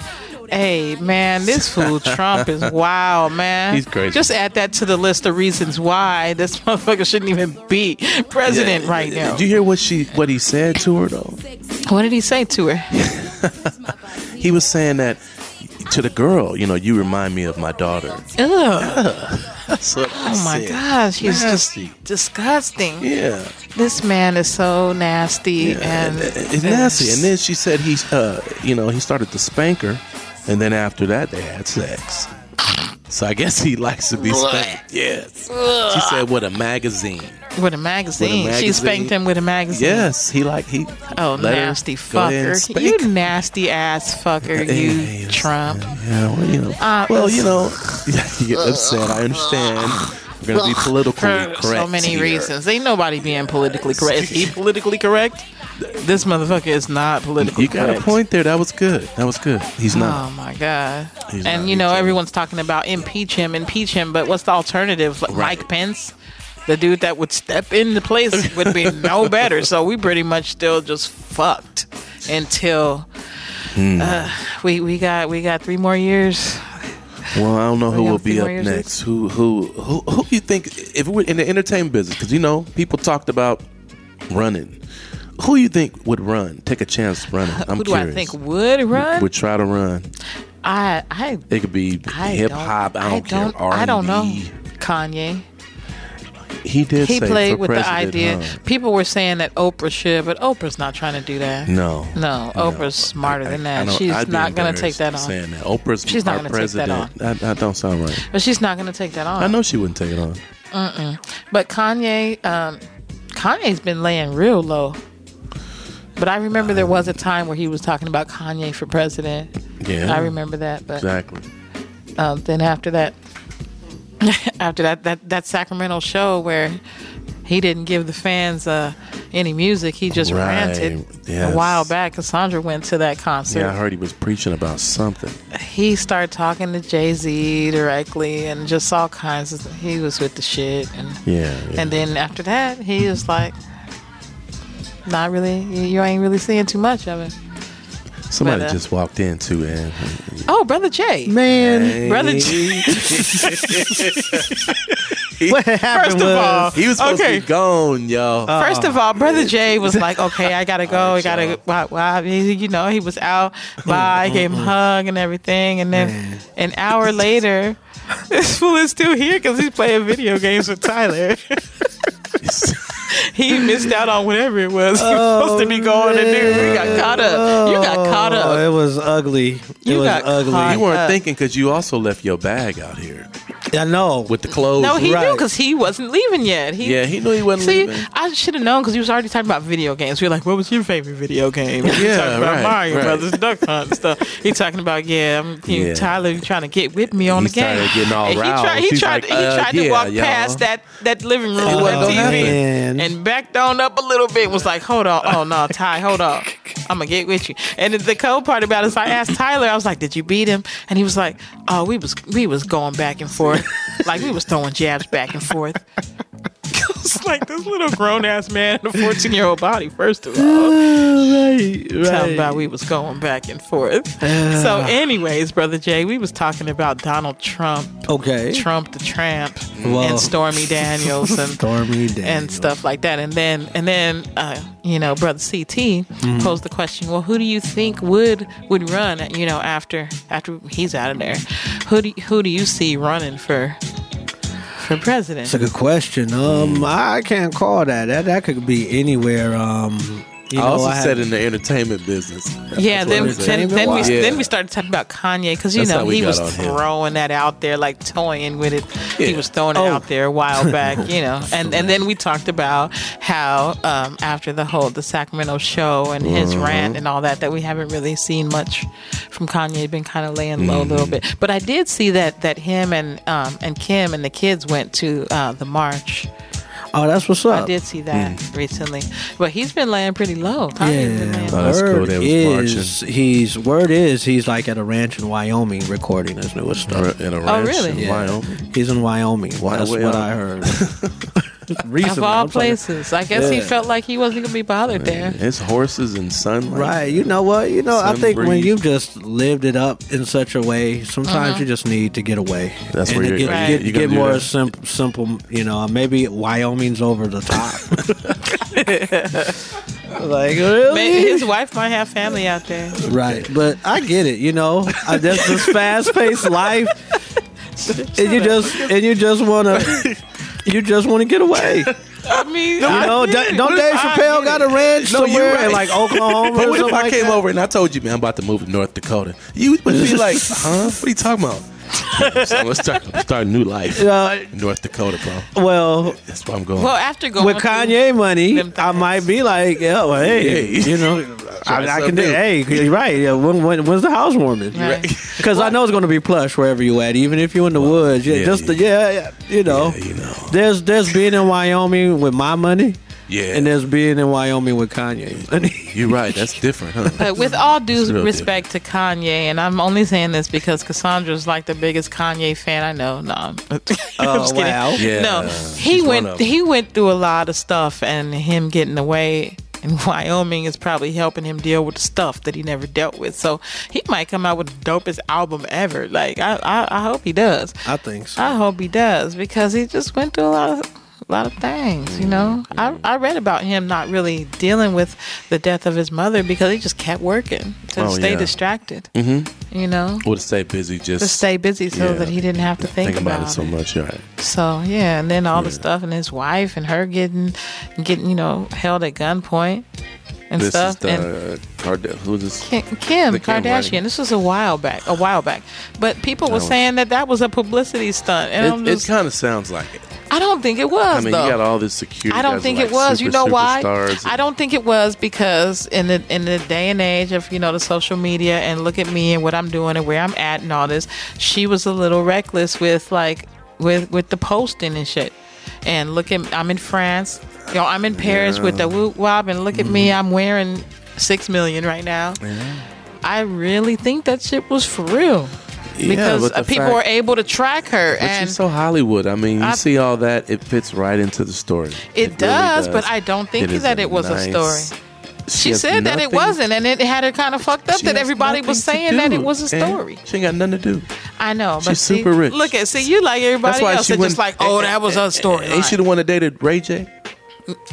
Hey man, this fool Trump is wild, man. He's crazy. Just add that to the list of reasons why this motherfucker shouldn't even be president right now. Did you hear what she what he said to her though? What did he say to her? He was saying that to the girl, you know, you remind me of my daughter. Ugh. That's what I Oh my said. gosh, he's Nasty. just disgusting. Yeah. This man is so nasty and It's nasty. And then she said he's uh you know, he started to spank her and then after that they had sex. So I guess he likes to be spanked. Yes. She said with a magazine. with a magazine. She spanked him with a magazine. Yes, he like he Oh, nasty go ahead and fucker. You nasty ass fucker, you Yes. Trump. Yeah, well, you know. Uh, well, you know, you get upset. I understand. We're gonna be politically correct. so many here. reasons. Ain't nobody being politically correct. Is he politically correct? This motherfucker is not politically correct. You got correct. a point there. That was good. That was good. He's not. Oh my god! He's and you know everyone's talking about impeach him, impeach him. But what's the alternative? Like Mike Pence, the dude that would step in the place, would be no better. So we pretty much still just fucked until Hmm. uh, we we got we got three more years. Well, I don't know who We will be up next. Who who who who you think if we're in the entertainment business? Because you know people talked about running. Who you think would run? Take a chance running. I'm Who do curious. I think would run? would try to run? I I It could be I hip don't- hop. I don't, care. R&B. I don't know. Kanye. He did. He played with the idea. huh? People were saying that Oprah should, but Oprah's not trying to do that. No. No, Oprah's smarter than that. I She's not going to take that on. Saying that Oprah's She's not gonna take that president. That, that don't sound right. But she's not going to take that on. I know she wouldn't take it on. But Kanye, um, Kanye's been laying real low. But I remember there was a time where he was talking about Kanye for president. Yeah. I remember that. But Exactly. um, then after that, after that, that that Sacramento show where he didn't give the fans uh, any music, he just Right. ranted Yes. a while back. Cassandra went to that concert. Yeah, I heard he was preaching about something. he started talking to Jay Z directly and just all kinds of. He was with the shit, and Yeah. yeah. and then after that, he was like, not really. You, you ain't really seeing too much of it. Somebody but, uh, just walked in too, and Oh, brother Jay, Man, brother Jay. what happened First of all, he was supposed Okay. to be gone, yo. First of all, brother Jay was like, "Okay, I gotta go. I gotta." Wow, wow. You know, he was out. Bye. Gave him a hug and everything, and then an hour later, this fool is still here because he's playing video games with Tyler. he missed out on whatever it was he was supposed to be going to do. He got caught up. You got caught Oh, up. it was ugly. It You was got ugly. you weren't uh, thinking because you also left your bag out here I know. with the clothes. No, he knew because he wasn't leaving yet. He, yeah, he knew he wasn't See, leaving. I should have known because he was already talking about video games. We were like, "What was your favorite video game?" He Yeah, talking about right, Mario right. Brothers, Duck Hunt and stuff. He talking about, yeah, I'm, he, Yeah. Tyler you trying to get with me on He the game. getting all And he tried, he tried, like, he uh, tried to yeah, walk y'all. past that that living room It with wasn't that gonna TV and backed on up a little bit. Was like, hold on, oh no, Ty, hold on, I'm gonna get with you. And the- the cold part about it is, I asked Tyler, I was like, did you beat him? And he was like, oh, we was we was going back and forth, like we was throwing jabs back and forth. It's like this little grown ass man in a 14 year old body, first of all. right, Talking about we was going back and forth. so, anyways, brother Jay, we was talking about Donald Trump, Okay. Trump the Tramp, Whoa. and Stormy Daniels, and Stormy Daniels. and stuff like that. And then and then uh, you know, brother CT Mm-hmm. posed the question, well, who do you think would would run? You know, after after he's out of there, who do who do you see running for for president? That's a good question. Um, I can't call that. That that could be anywhere. Um, you I know, also I said in the entertainment business. Yeah, That's then then, said. then we Yeah. then we started talking about Kanye because you That's know he was on him. throwing that out there, like toying with it. He was throwing it Oh. out there a while back, you know. And and then we talked about how um, after the whole the Sacramento show and his Mm-hmm. rant and all that, that we haven't really seen much from Kanye. Been kind of laying low a little Mm-hmm. bit, but I did see that that him and um, and Kim and the kids went to uh, the march. Oh, that's what's up. I did see that Mm. recently, but he's been laying pretty low. Kanye's been laying Yeah, Oh, low. that's cool. word They was is he's word is he's like at a ranch in Wyoming recording his newest stuff. In a ranch really? in Yeah. Wyoming. He's in Wyoming. Why- That's where- what I heard. Recently, of all I'm talking- places. I guess he felt like he wasn't gonna be bothered there. It's horses and sunlight. Right. You know what? You know, I Sun think when you've just lived it up in such a way, sometimes Uh-huh. you just need to get away. That's and where to you're- get, Right. get, you're get more simple, simple. You know, maybe Wyoming's over the top. like really? Man, his wife might have family out there. Right, but I get it. You know, I, that's this fast-paced life, and you just and you just wanna you just want to get away. I mean, You know, Da- don't Dave Chappelle got a ranch No, you're somewhere right. in like Oklahoma? But what if I like came that? over and I told you, man, I'm about to move to North Dakota? You would be like, huh? What are you talking about? so let's start, start a new life Uh, in North Dakota, bro. well, That's where I'm going. well, after going with through- Kanye money, I might be like, yeah, well, hey, Hey. you know, I, I can do. new. Hey, you're right. Yeah, when, when, when's the housewarming? Right. Because I know it's going to be plush wherever you at, even if you're in the woods. Yeah, yeah, just the, yeah, yeah, you know. Yeah, you know. There's there's being in Wyoming with my money, Yeah. and there's being in Wyoming with Kanye. You're right. That's different, huh? But with all due real respect to Kanye, and I'm only saying this because Cassandra's like the biggest Kanye fan I know. No, I'm Oh, just kidding. wow. Yeah, no, he one went he went through a lot of stuff, and him getting away in Wyoming is probably helping him deal with the stuff that he never dealt with. So he might come out with the dopest album ever. Like I, I, I hope he does. I think so. I hope he does because he just went through a lot of a lot of things. You know, I I read about him not really dealing with the death of his mother because he just kept working to Oh, stay yeah. distracted. Mm-hmm. You know, Or to stay busy just to stay busy so yeah. that he didn't have to think, think about, it so much. Right. So yeah, and then all the stuff and his wife and her getting getting you know held at gunpoint and This stuff. is the and uh, Card- who's this? Kim, Kim Kim, Kardashian. right? This was a while back, a while back. But people were was- saying that that was a publicity stunt, and It, it kind of sounds like it. I don't think it was. I mean, though. you got all this security. I don't think like it was. you know why? I don't think it was because in the in the day and age of you know the social media and look at me and what I'm doing and where I'm at and all this, she was a little reckless with like with with the posting and shit. And look at I'm in France, know I'm in Paris with the whoop wop and look at me Mm-hmm. I'm wearing six million right now. I really think that shit was for real. Yeah, Because uh, people fact- were able to track her, But and she's so Hollywood. I mean, you I- see all that, it fits right into the story. It really does, but I don't think is that it was a story. She She said that it wasn't, and it had her kind of fucked up that everybody was saying that it was a story. She ain't got nothing to do. I know, but She's see, super rich. Look at see you like everybody That's why else. she went. just like, oh, that was a story. Ain't she the one that dated Ray J?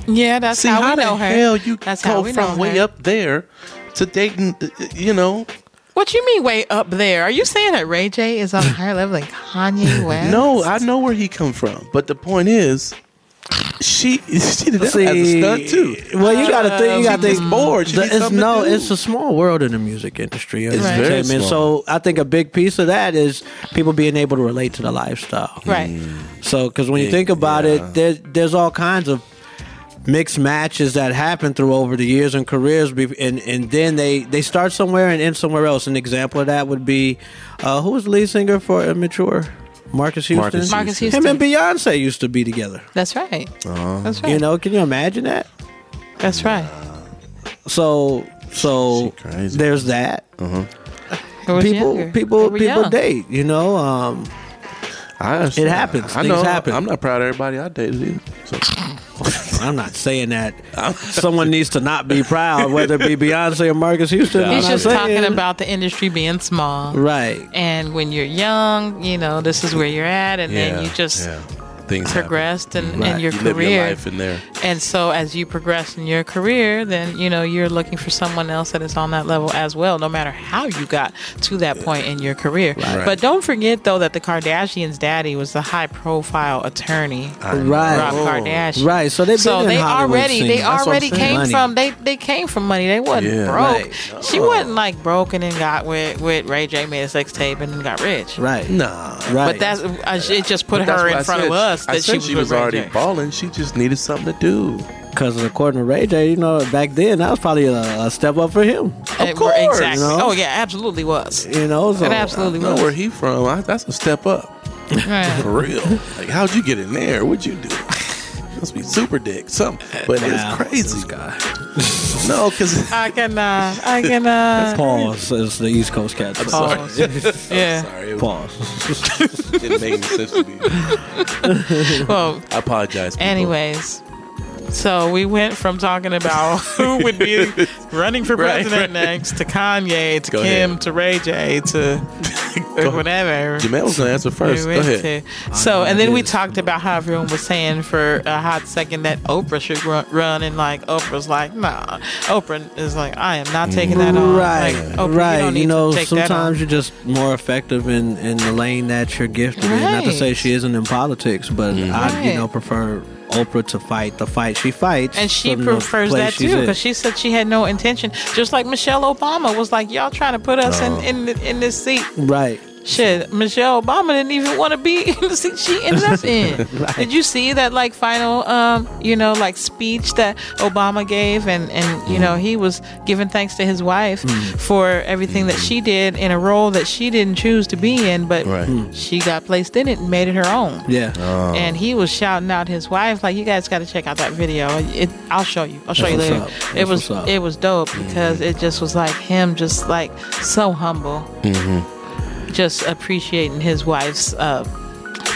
Yeah, that's See how, how, we the know her. hell you that's how go we know from way her. up there to dating? uh, You know, What you mean way up there? Are you saying that Ray J is on a higher level than Kanye West? no, I know where he come from, but the point is, she she did that See, as a stunt too. Well, you got to think. You got to She think. bored. She the- it's something to no, it's a small world in the music industry. It's Right. very small. So I think a big piece of that is people being able to relate to the lifestyle. Right. So, because when you Yeah, think about yeah. it, there, there's all kinds of mixed matches that happen through over the years and careers, and and then they they start somewhere and end somewhere else. An example of that would be, uh, who was the lead singer for Immature? Marques Houston. Marques Marques Him and Beyonce used to be together. That's right. That's right. You know, can you imagine that? That's right. So, so there's that. Who was people, younger. people, were people young. date. You know, um, I understand. It happens. I Things know. happen. I'm not proud of everybody I dated either. So. I'm not saying that someone needs to not be proud, whether it be Beyonce or Marques Houston. I'm He's just saying- talking about the industry being small. right. And when you're young, you know, this is where you're at, and then you just yeah. Things happen. progressed in, Right. in your You live your career. life in there. And so as you progress in your career, then you know you're looking for someone else that is on that level as well, no matter how you got to that point in your career. Right. But don't forget though that the Kardashians' daddy was a high profile attorney. Right. Rob Oh. Kardashian. Right. So they've So they Hollywood already scene. they That's already came Money. from they they came from money. They wasn't Yeah. broke. Right. She wasn't like broken and got with with Ray J made a sex tape and got rich. Right. Nah. Right. But that's uh, it. Just put But her in front of us I that said she was, she with was Ray already J. balling. She just needed something to do. because according to Ray J, you know, back then that was probably a, a step up for him. Of eh, course, exactly. you know? Oh yeah, absolutely was. You know, so It absolutely I know was. where he from. I, that's a step up. Right. For real. Like, how'd you get in there? What'd you do? Must be super dick. Something. But Wow, it's crazy. guy. No, because I can, uh, I can, uh, Pause is the East Coast cat. pause. yeah. sorry, it Pause. didn't make any sense to me. Well, I apologize. people. anyways, so we went from talking about who would be running for Right, president right. next to Kanye to Go Kim ahead. to Ray J to whatever. Jamel was gonna answer first. Go ahead. to- oh, So, and then we talked about how everyone was saying for a hot second that Oprah should run, run and like Oprah's like, nah. Oprah is like, I am not taking that on. Right, Like, Oprah, right. You, You, know, to take that on. sometimes you're just more effective in, in the lane that you're gifted in. Not to say she isn't in politics, but I, you know, prefer Oprah to fight the fight she fights, And she prefers that too because she said she had no intention. Just like Michelle Obama was like, y'all trying to put us in in, in this seat. right. Shit, Michelle Obama didn't even want to be in the seat she ended up in. Right. Did you see that like final, um, you know, like speech that Obama gave, and and you know he was giving thanks to his wife Mm. for everything that she did in a role that she didn't choose to be in, but Right. she got placed in it and made it her own. Yeah. Oh. And he was shouting out his wife, like, "You guys got to check out that video. It, I'll show you. I'll show That's you later." what's up. It That's was what's up. it was dope because it just was like him, just like so humble, just appreciating his wife's uh,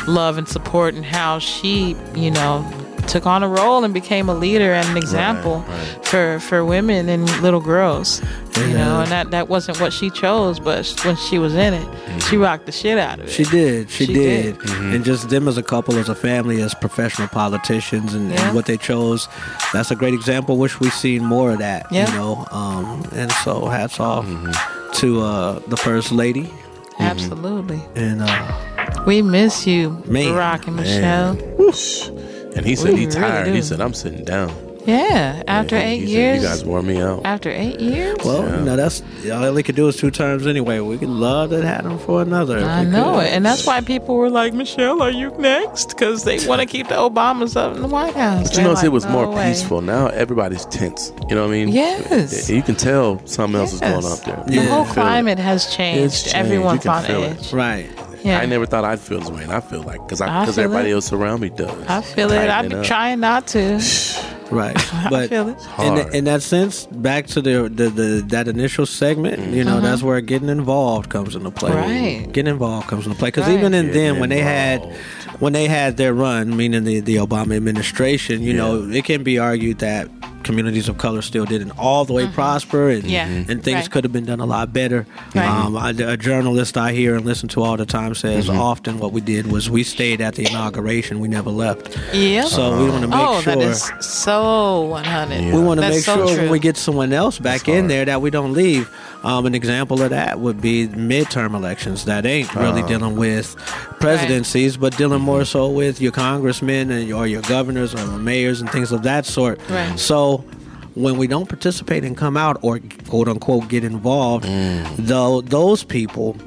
love and support and how she, you know, took on a role and became a leader and an example right. for for women and little girls. You know, and that that wasn't what she chose, but when she was in it, she rocked the shit out of it. She did. She, She did. did. And just them as a couple, as a family, as professional politicians, and, Yeah. and what they chose. That's a great example. Wish we seen more of that. Yeah. You know. Um, and so hats off to uh, the first lady. Absolutely. And uh, We miss you, Man, Barack and man. Michelle. And he said We he really tired. do. He said I'm sitting down. Yeah, after Yeah, eight he said, years. you guys wore me out. after eight years. well, you know, that's all they could do is two terms anyway. We could love to have them for another. I know could. it, and that's why people were like, "Michelle, are you next?" Because they want to keep the Obamas up in the White House. But you They're notice like, it was "No more way." peaceful. Now everybody's tense. You know what I mean? Yes. You can tell something else is going up there. The Yeah. whole can it. climate has changed. It's changed. Everyone's You can on feel it. edge. Right. Yeah. I never thought I'd feel this way, and I feel like because I because everybody it. else around me does. I feel it. I've been up. trying not to. Right. But in, in that sense, back to the, the, the that initial segment, you know, that's where getting involved comes into play. Mm-hmm. Right. Getting involved comes into play because Right. even in Getting then, when they had involved. when they had their run, meaning the the Obama administration, you know, it can be argued that communities of color still didn't all the way prosper, and Mm-hmm. Yeah. And things Right. could have been done a lot better. Right. Um, I, a journalist I hear and listen to all the time says Mm-hmm. often what we did was we stayed at the inauguration, we never left. Yep. So we want to make oh, sure that is so 100. we want to make so sure true. when we get someone else back That's in hard. there that we don't leave. Um, an example of that would be midterm elections that ain't really Uh. dealing with presidencies, but dealing more so with your congressmen and or your governors or mayors and things of that sort. Right. So when we don't participate and come out or quote unquote get involved, though those people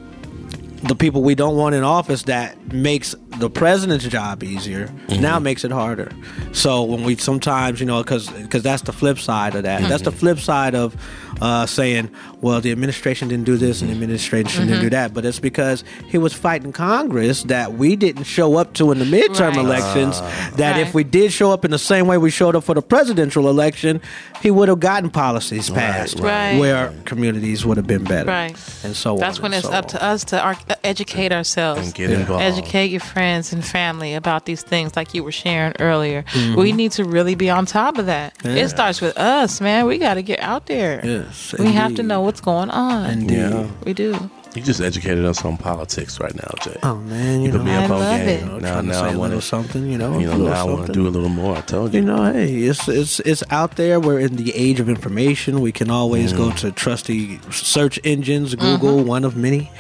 the people we don't want in office that makes the president's job easier mm-hmm. now makes it harder so when we sometimes you know because because that's the flip side of that that's the mm-hmm. flip side of uh, saying well the administration didn't do this and the mm-hmm. administration didn't do that but it's because he was fighting congress that we didn't show up to in the midterm Right. elections uh. that if we did show up in the same way we showed up for the presidential election he would have gotten policies passed right. where communities would have been better Right. and so That's on when it's so up on. to us to ar- educate ourselves. And get involved. Educate your friends and family about these things, like you were sharing earlier. Mm-hmm. We need to really be on top of that. It starts with us, man. We got to get out there. Yes, we have to know what's going on. Indeed. Yeah. We do. You just educated us on politics right now, Jay. Oh man, you, you put know, me I up on love game. it. you know, Now, trying to now say I a want little to. something, you know, You know, now I want to do a little more. I told you. You know, hey, it's it's it's out there. We're in the age of information. We can always go to trusty search engines, Google, one of many.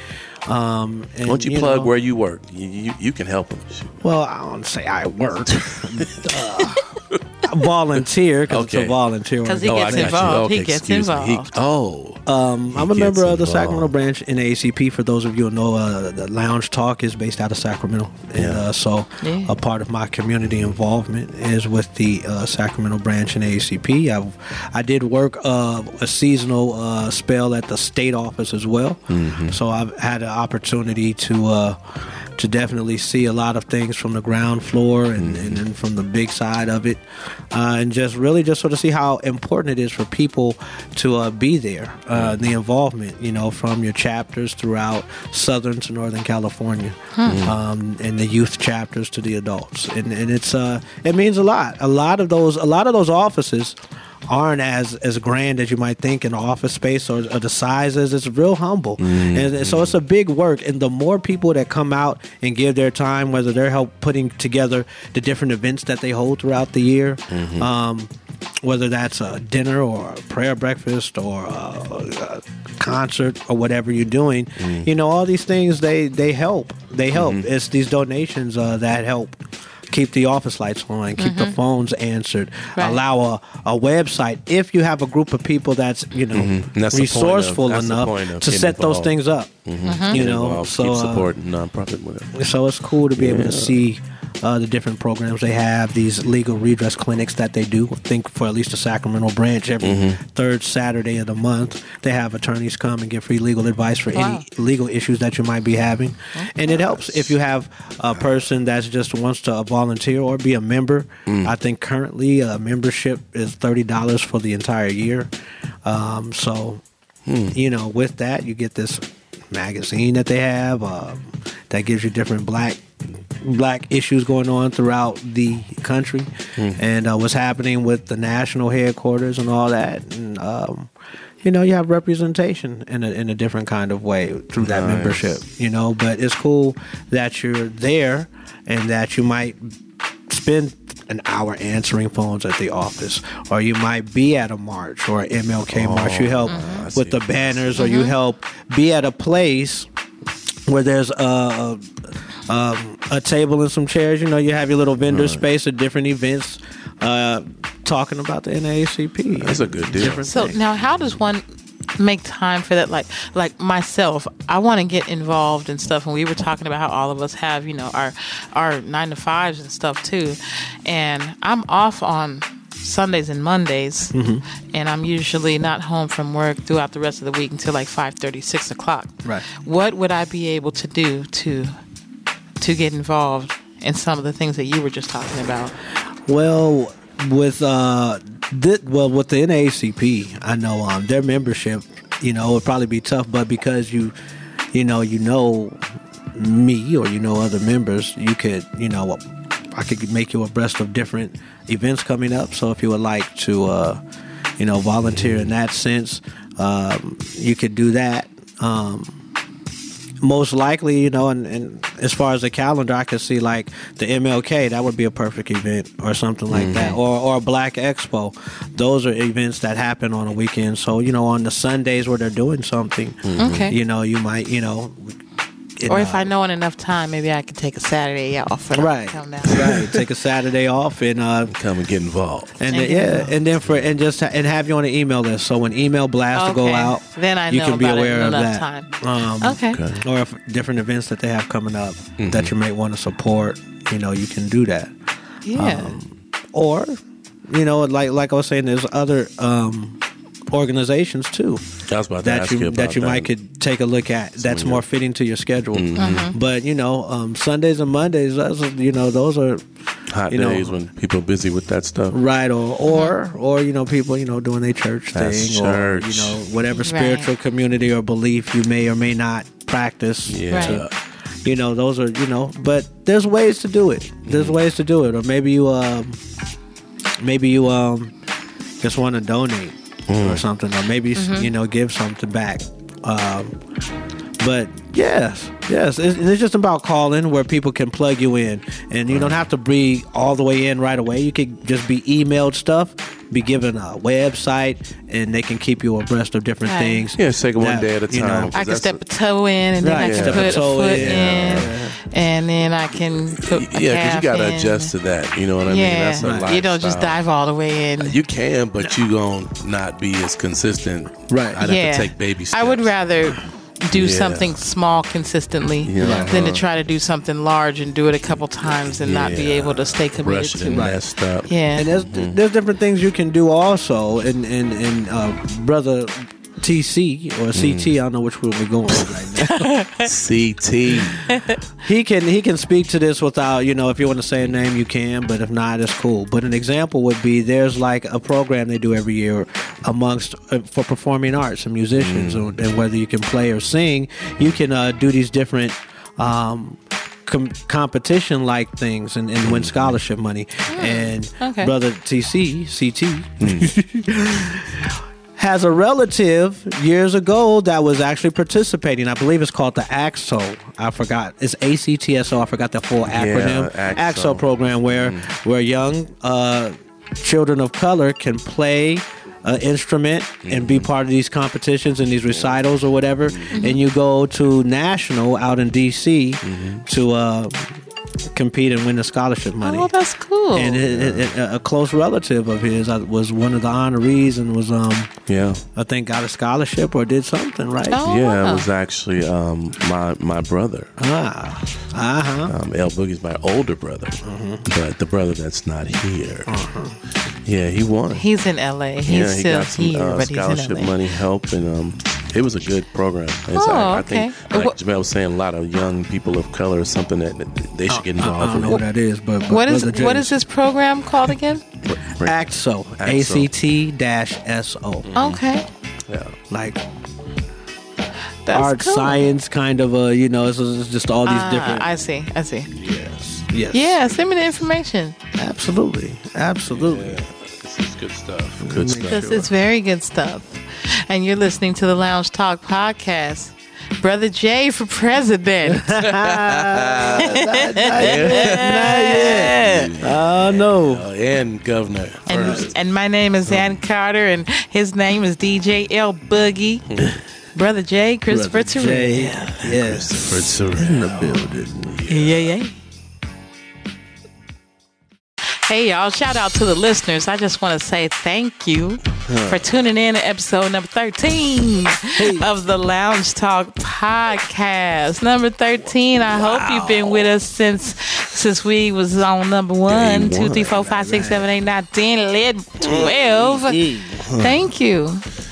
Um, and, Why don't you, plug know, where you work? You, you, you can help them. Well, I don't say I work. uh, volunteer because it's Okay. a volunteer. 'Cause he Oh, I gets got you. involved. He gets excuse me. He- involved. oh, Um, I'm a member gets of the. Sacramento branch NAACP. For those of you who know, uh, the Lounge Talk is based out of Sacramento, and Yeah. uh, so Yeah. a part of my community involvement is with the uh, Sacramento branch NAACP. I I did work uh, a seasonal uh, spell at the state office as well, Mm-hmm. so I've had an opportunity to. To definitely see a lot of things from the ground floor and, Mm-hmm. and then from the big side of it, uh, and just really just sort of see how important it is for people to uh, be there, uh, the involvement, you know, from your chapters throughout Southern to Northern California, um, and the youth chapters to the adults, and and it's uh, it means a lot. A lot of those, a lot of those offices aren't as as grand as you might think in office space or, or the sizes. It's real humble, and so it's a big work. And the more people that come out and give their time, whether they're help putting together the different events that they hold throughout the year. Um, whether that's a dinner or a prayer breakfast or a, a concert or whatever you're doing, you know, all these things they they help. They help. It's these donations uh, that help keep the office lights on, keep the phones answered, Right. allow a, a website. If you have a group of people that's you know And that's the point of- that's enough to getting set those things up, Mm-hmm. you know, Involved, so keep uh, supporting nonprofit whatever. so it's cool to be able to see uh, the different programs they have, these legal redress clinics that they do. I think for at least the Sacramento branch, every Mm-hmm. third Saturday of the month, they have attorneys come and give free legal advice for Wow. any legal issues that you might be having. And it helps if you have a person that's just wants to volunteer or be a member. Mm. I think currently a membership is thirty dollars for the entire year. Um, so Hmm. you know, with that, you get this magazine that they have um, that gives you different black black issues going on throughout the country, and uh, what's happening with the national headquarters and all that. And um, you know, you have representation in a in a different kind of way through that Nice. membership. You know, but it's cool that you're there and that you might spend an hour answering phones at the office, or you might be at a march or an MLK march. You help I see with the what banners, or you help be at a place where there's a, a, um, a table and some chairs. You know, you have your little vendor space at different events, uh, talking about the NAACP. That's a good deal. So things. now, how does one make time for that? Like, like myself, I want to get involved in stuff, and we were talking about how all of us have, you know, our our nine to fives and stuff too. And I'm off on Sundays and Mondays, and I'm usually not home from work throughout the rest of the week until like 5:30, 6 o'clock. Right. What would I be able to do to to get involved in some of the things that you were just talking about? Well, with uh, thi- well with the NAACP, I know um their membership, you know, would probably be tough, but because you, you know, you know me or you know other members, you could, you know, I could make you abreast of different events coming up. So if you would like to, uh, you know, volunteer in that sense, um, you could do that. Um, most likely, you know, and, and as far as the calendar, I could see like the MLK, that would be a perfect event or something like that, mm-hmm. or or a Black Expo. Those are events that happen on a weekend. So you know, on the Sundays where they're doing something, mm-hmm. Okay. you know, you might, you know, it, Or if uh, I know in enough time, maybe I could take a Saturday off and right, come down. right, take a Saturday off and uh, Come and get involved. and Thank then, yeah, and then for and just ha- and have you on an email list. So when email blasts go out, Then I you know can be about it aware in of enough that. time. Um, Okay. Okay. or if different events that they have coming up that you may want to support, you know, you can do that. Yeah. Um, Or, you know, like like I was saying, there's other um, organizations too I was about to that ask you, you about that you that. might could take a look at. That's more fitting to your schedule. Mm-hmm. But you know, um, Sundays and Mondays, that's, you know, those are Hot you know- days when people are busy with that stuff. right or or or you know people you know doing their church That's thing or you know whatever Right. spiritual community or belief you may or may not practice Yeah. Right. you know those are you know but there's ways to do it there's ways to do it or maybe you um maybe you um just want to donate or something or maybe you know give something back. Um but yes yes it's, it's just about calling where people can plug you in. And you don't have to be all the way in right away. You could just be emailed stuff be given a website and they can keep you abreast of different Right. things Yeah, take it one day at a you know, time. I can step a- a toe in, and then Right, I can step a put a, toe foot in. in, and then I can put a Yeah, because you got to adjust to that. You know what I mean? Yeah, That's a you don't just dive all the way in. You can, but you gonna not be as consistent. Right. I'd yeah, have to take baby steps. I would rather do Yeah. something small consistently Yeah. than to try to do something large and do it a couple times and not be able to stay committed brush it to and it. messed up. Yeah, and there's there's different things you can do also and and and uh, brother TC or CT I don't know which one we're going with right now. CT. he can he can speak to this without you know if you want to say a name you can but if not it's cool. But an example would be there's like a program they do every year amongst uh, for performing arts and musicians and, and whether you can play or sing you can uh, do these different um, com- competition like things and, and win scholarship money. And okay. brother TC CT has a relative years ago that was actually participating. I believe it's called the ACTSO. I forgot. It's ACTSO. I forgot the full acronym. ACTSO. program where where young uh, children of color can play an instrument and be part of these competitions and these recitals or whatever. And you go to national out in DC to uh, compete and win the scholarship money. oh, that's cool. and it, it, it- a close relative of his was one of the honorees and was um Yeah. I think got a scholarship or did something right. Oh, yeah, wow. it was actually um, my my brother. Ah, uh huh. Um, L Boogie's my older brother, Mm-hmm. but the brother that's not here. Yeah, he won. He's in LA. He's yeah, he still got some here, uh, but he's in scholarship LA. money help, and um, it was a good program. It's, Oh, I, I think, okay. like What- Jamel was saying, a lot of young people of color is something that they should get I involved don't know what that is, but, but What is Brother James- is this program called again? ACTSO? A ACTSO. C T dash S O. Okay, Yeah. Like that's art, cool. science, kind of a you know. It's, it's just all these Ah, different. I see. I see. yes. Yes. Yeah, send me the information Absolutely. Absolutely. This is good stuff. Good stuff. because it's very good stuff. And you're listening to the Lounge Talk podcast. Brother Jay for president. Oh no. Uh, and Governor. And, and my name is Ann Carter, and his name is DJ L Boogie. Brother Jay, Christopher Brother Jay. Yes. Christopher Terrell. In the building. Yeah, yeah. Hey, y'all, shout out to the listeners. I just want to say thank you for tuning in to episode number 13 of the Lounge Talk podcast. Number 13. I hope you've been with us since since we was on number one, Day two, one. three, four, five, six, seven, eight, nine, 10, 11, 12. Thank you.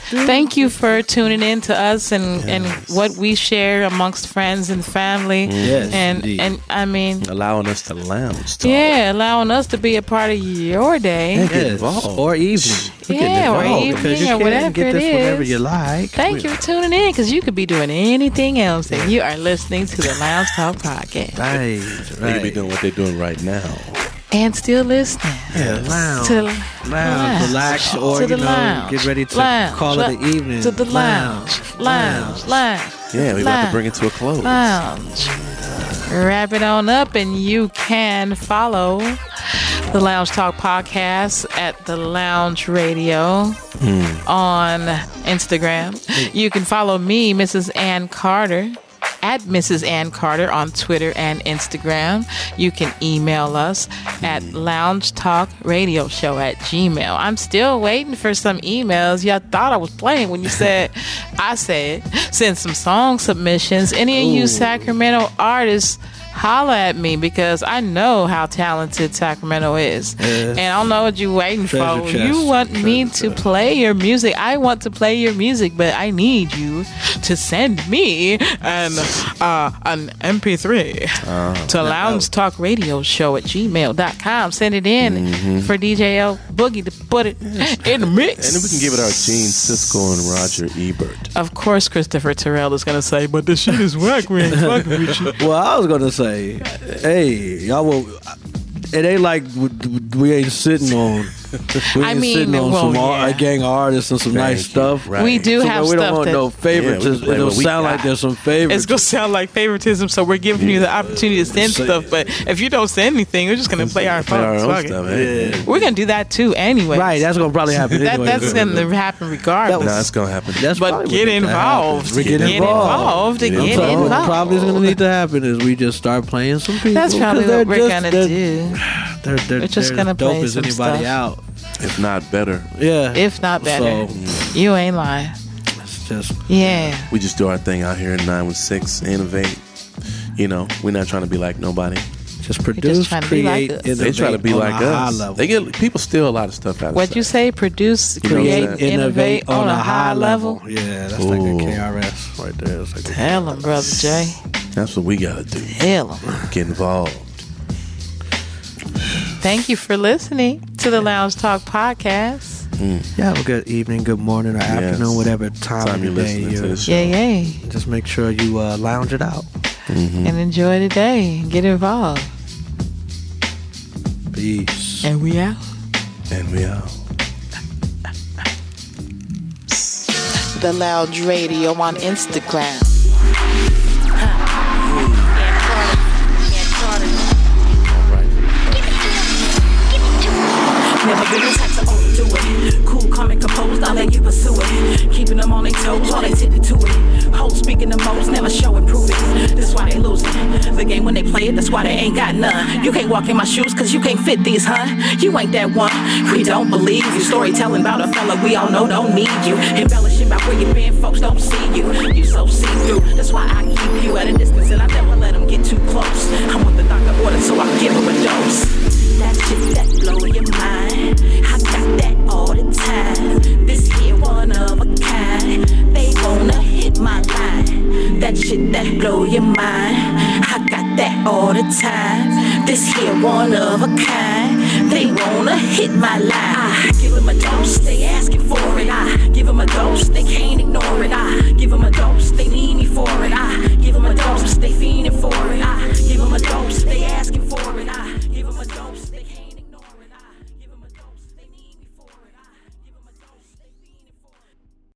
Thank you for tuning in to us and, and what we share amongst friends and family. Yes, and indeed. and I mean, Allowing us to lounge. Talk. yeah, allowing us to be a part of your day. Yes. involved. Or evening. Yeah, or evening because you or can whatever get it this whenever you like. Thank you for tuning in because you could be doing anything else and you are listening to the Lounge Talk podcast Right, They could be doing what they're doing right now. and still listening Yeah, lounge. to lounge, lounge. relax, or to you know, lounge. get ready to Lounge. call it the evening. To the lounge, lounge, lounge. Yeah, we about to bring it to a close. Lounge. Wrap it on up, and you can follow the Lounge Talk podcast at the Lounge Radio hmm. on Instagram. Hmm. You can follow me, Mrs. Ann Carter. At Mrs. Ann Carter on Twitter and Instagram. You can email us at hmm. Lounge Talk Radio Show at Gmail. I'm still waiting for some emails. Y'all thought I was playing when you said I said send some song submissions. Any of you Sacramento artists holla at me because I know how talented Sacramento is. And I don't know what you're waiting Treasure for. chest. You want me Treasure to play your music. I want to play your music, but I need you to send me an uh, an MP3 Uh, to Lounge Talk Radio Show at gmail.com. Send it in for DJ L Boogie to put it in the mix. And then we can give it our Gene Siskel and Roger Ebert. Of course, Christopher Terrell is going to say, but the shit is whack. We ain't fucking with you. Well, I was gonna say, hey, y'all will. It ain't like we ain't sitting on. We I mean, sitting on well, some yeah. a gang artists and some Thank nice you. stuff. Right. We do So have we don't want that no favoritism. Yeah, we can play It'll sound got. like there's some favorites. It's gonna sound like favoritism, so we're giving you the opportunity to send So- stuff. But if you don't send anything, we're just gonna play our Play our own stuff. eh? We're gonna do that too, anyway. right, that's gonna probably happen. that, anyway. that's gonna happen regardless. No, it's gonna happen. That's but get what needs to happen. involved. We Get, get involved. Get Get involved. telling involved. probably is gonna need to happen is we just start playing some people. That's 'cause probably what we're gonna do. They're, they're, We're just they're gonna dope play as some anybody stuff. out. If not better, Yeah, If not better, So you ain't lying. it's just Yeah. we just do our thing out here in 916, innovate. You know, we're not trying to be like nobody. just produce, trying to be create, like innovate They try to be like a high us. level. They get people steal a lot of stuff out of What you say? Produce, You know what I'm create, saying? innovate on a high level. Yeah, that's like a KRS right there. Like Tell them, brother Jay. That's what we gotta do. Tell him. Get involved. Thank you for listening to the Lounge Talk podcast. Yeah, have a good evening, good morning, or afternoon, whatever time, Time of you're the day listening to you're. the show. Yay, yay. Just make sure you uh, lounge it out. And enjoy the day. Get involved. Peace. And we out. And we out. The Lounge Radio on Instagram. Never been the type to overdo it. Cool, calm, and composed, I'll let you pursue it. Keeping them on their toes while they tended to it. Hoes speaking the most, never show improvement. That's why they losing. The game when they play it, that's why they ain't got none. You can't walk in my shoes, cause you can't fit these, huh? You ain't that one. We don't believe you. Storytelling about a fella we all know don't need you. Embellishing about where you been, folks don't see you. You so see through. That's why I keep you at a distance and I never let them get too close. I want the doctor ordered, so I give him a dose that shit that blow your mind. I got that all the time. This here one of a kind. They wanna hit my line. That shit that blow your mind. I got that all the time. This here one of a kind. They wanna hit my line. I give them a dose, they asking for it. I give them a dose, they can't ignore it. I give them a dose, they need me for it. I give them a dose, they fiending for it. I give them a dose, they asking for it. I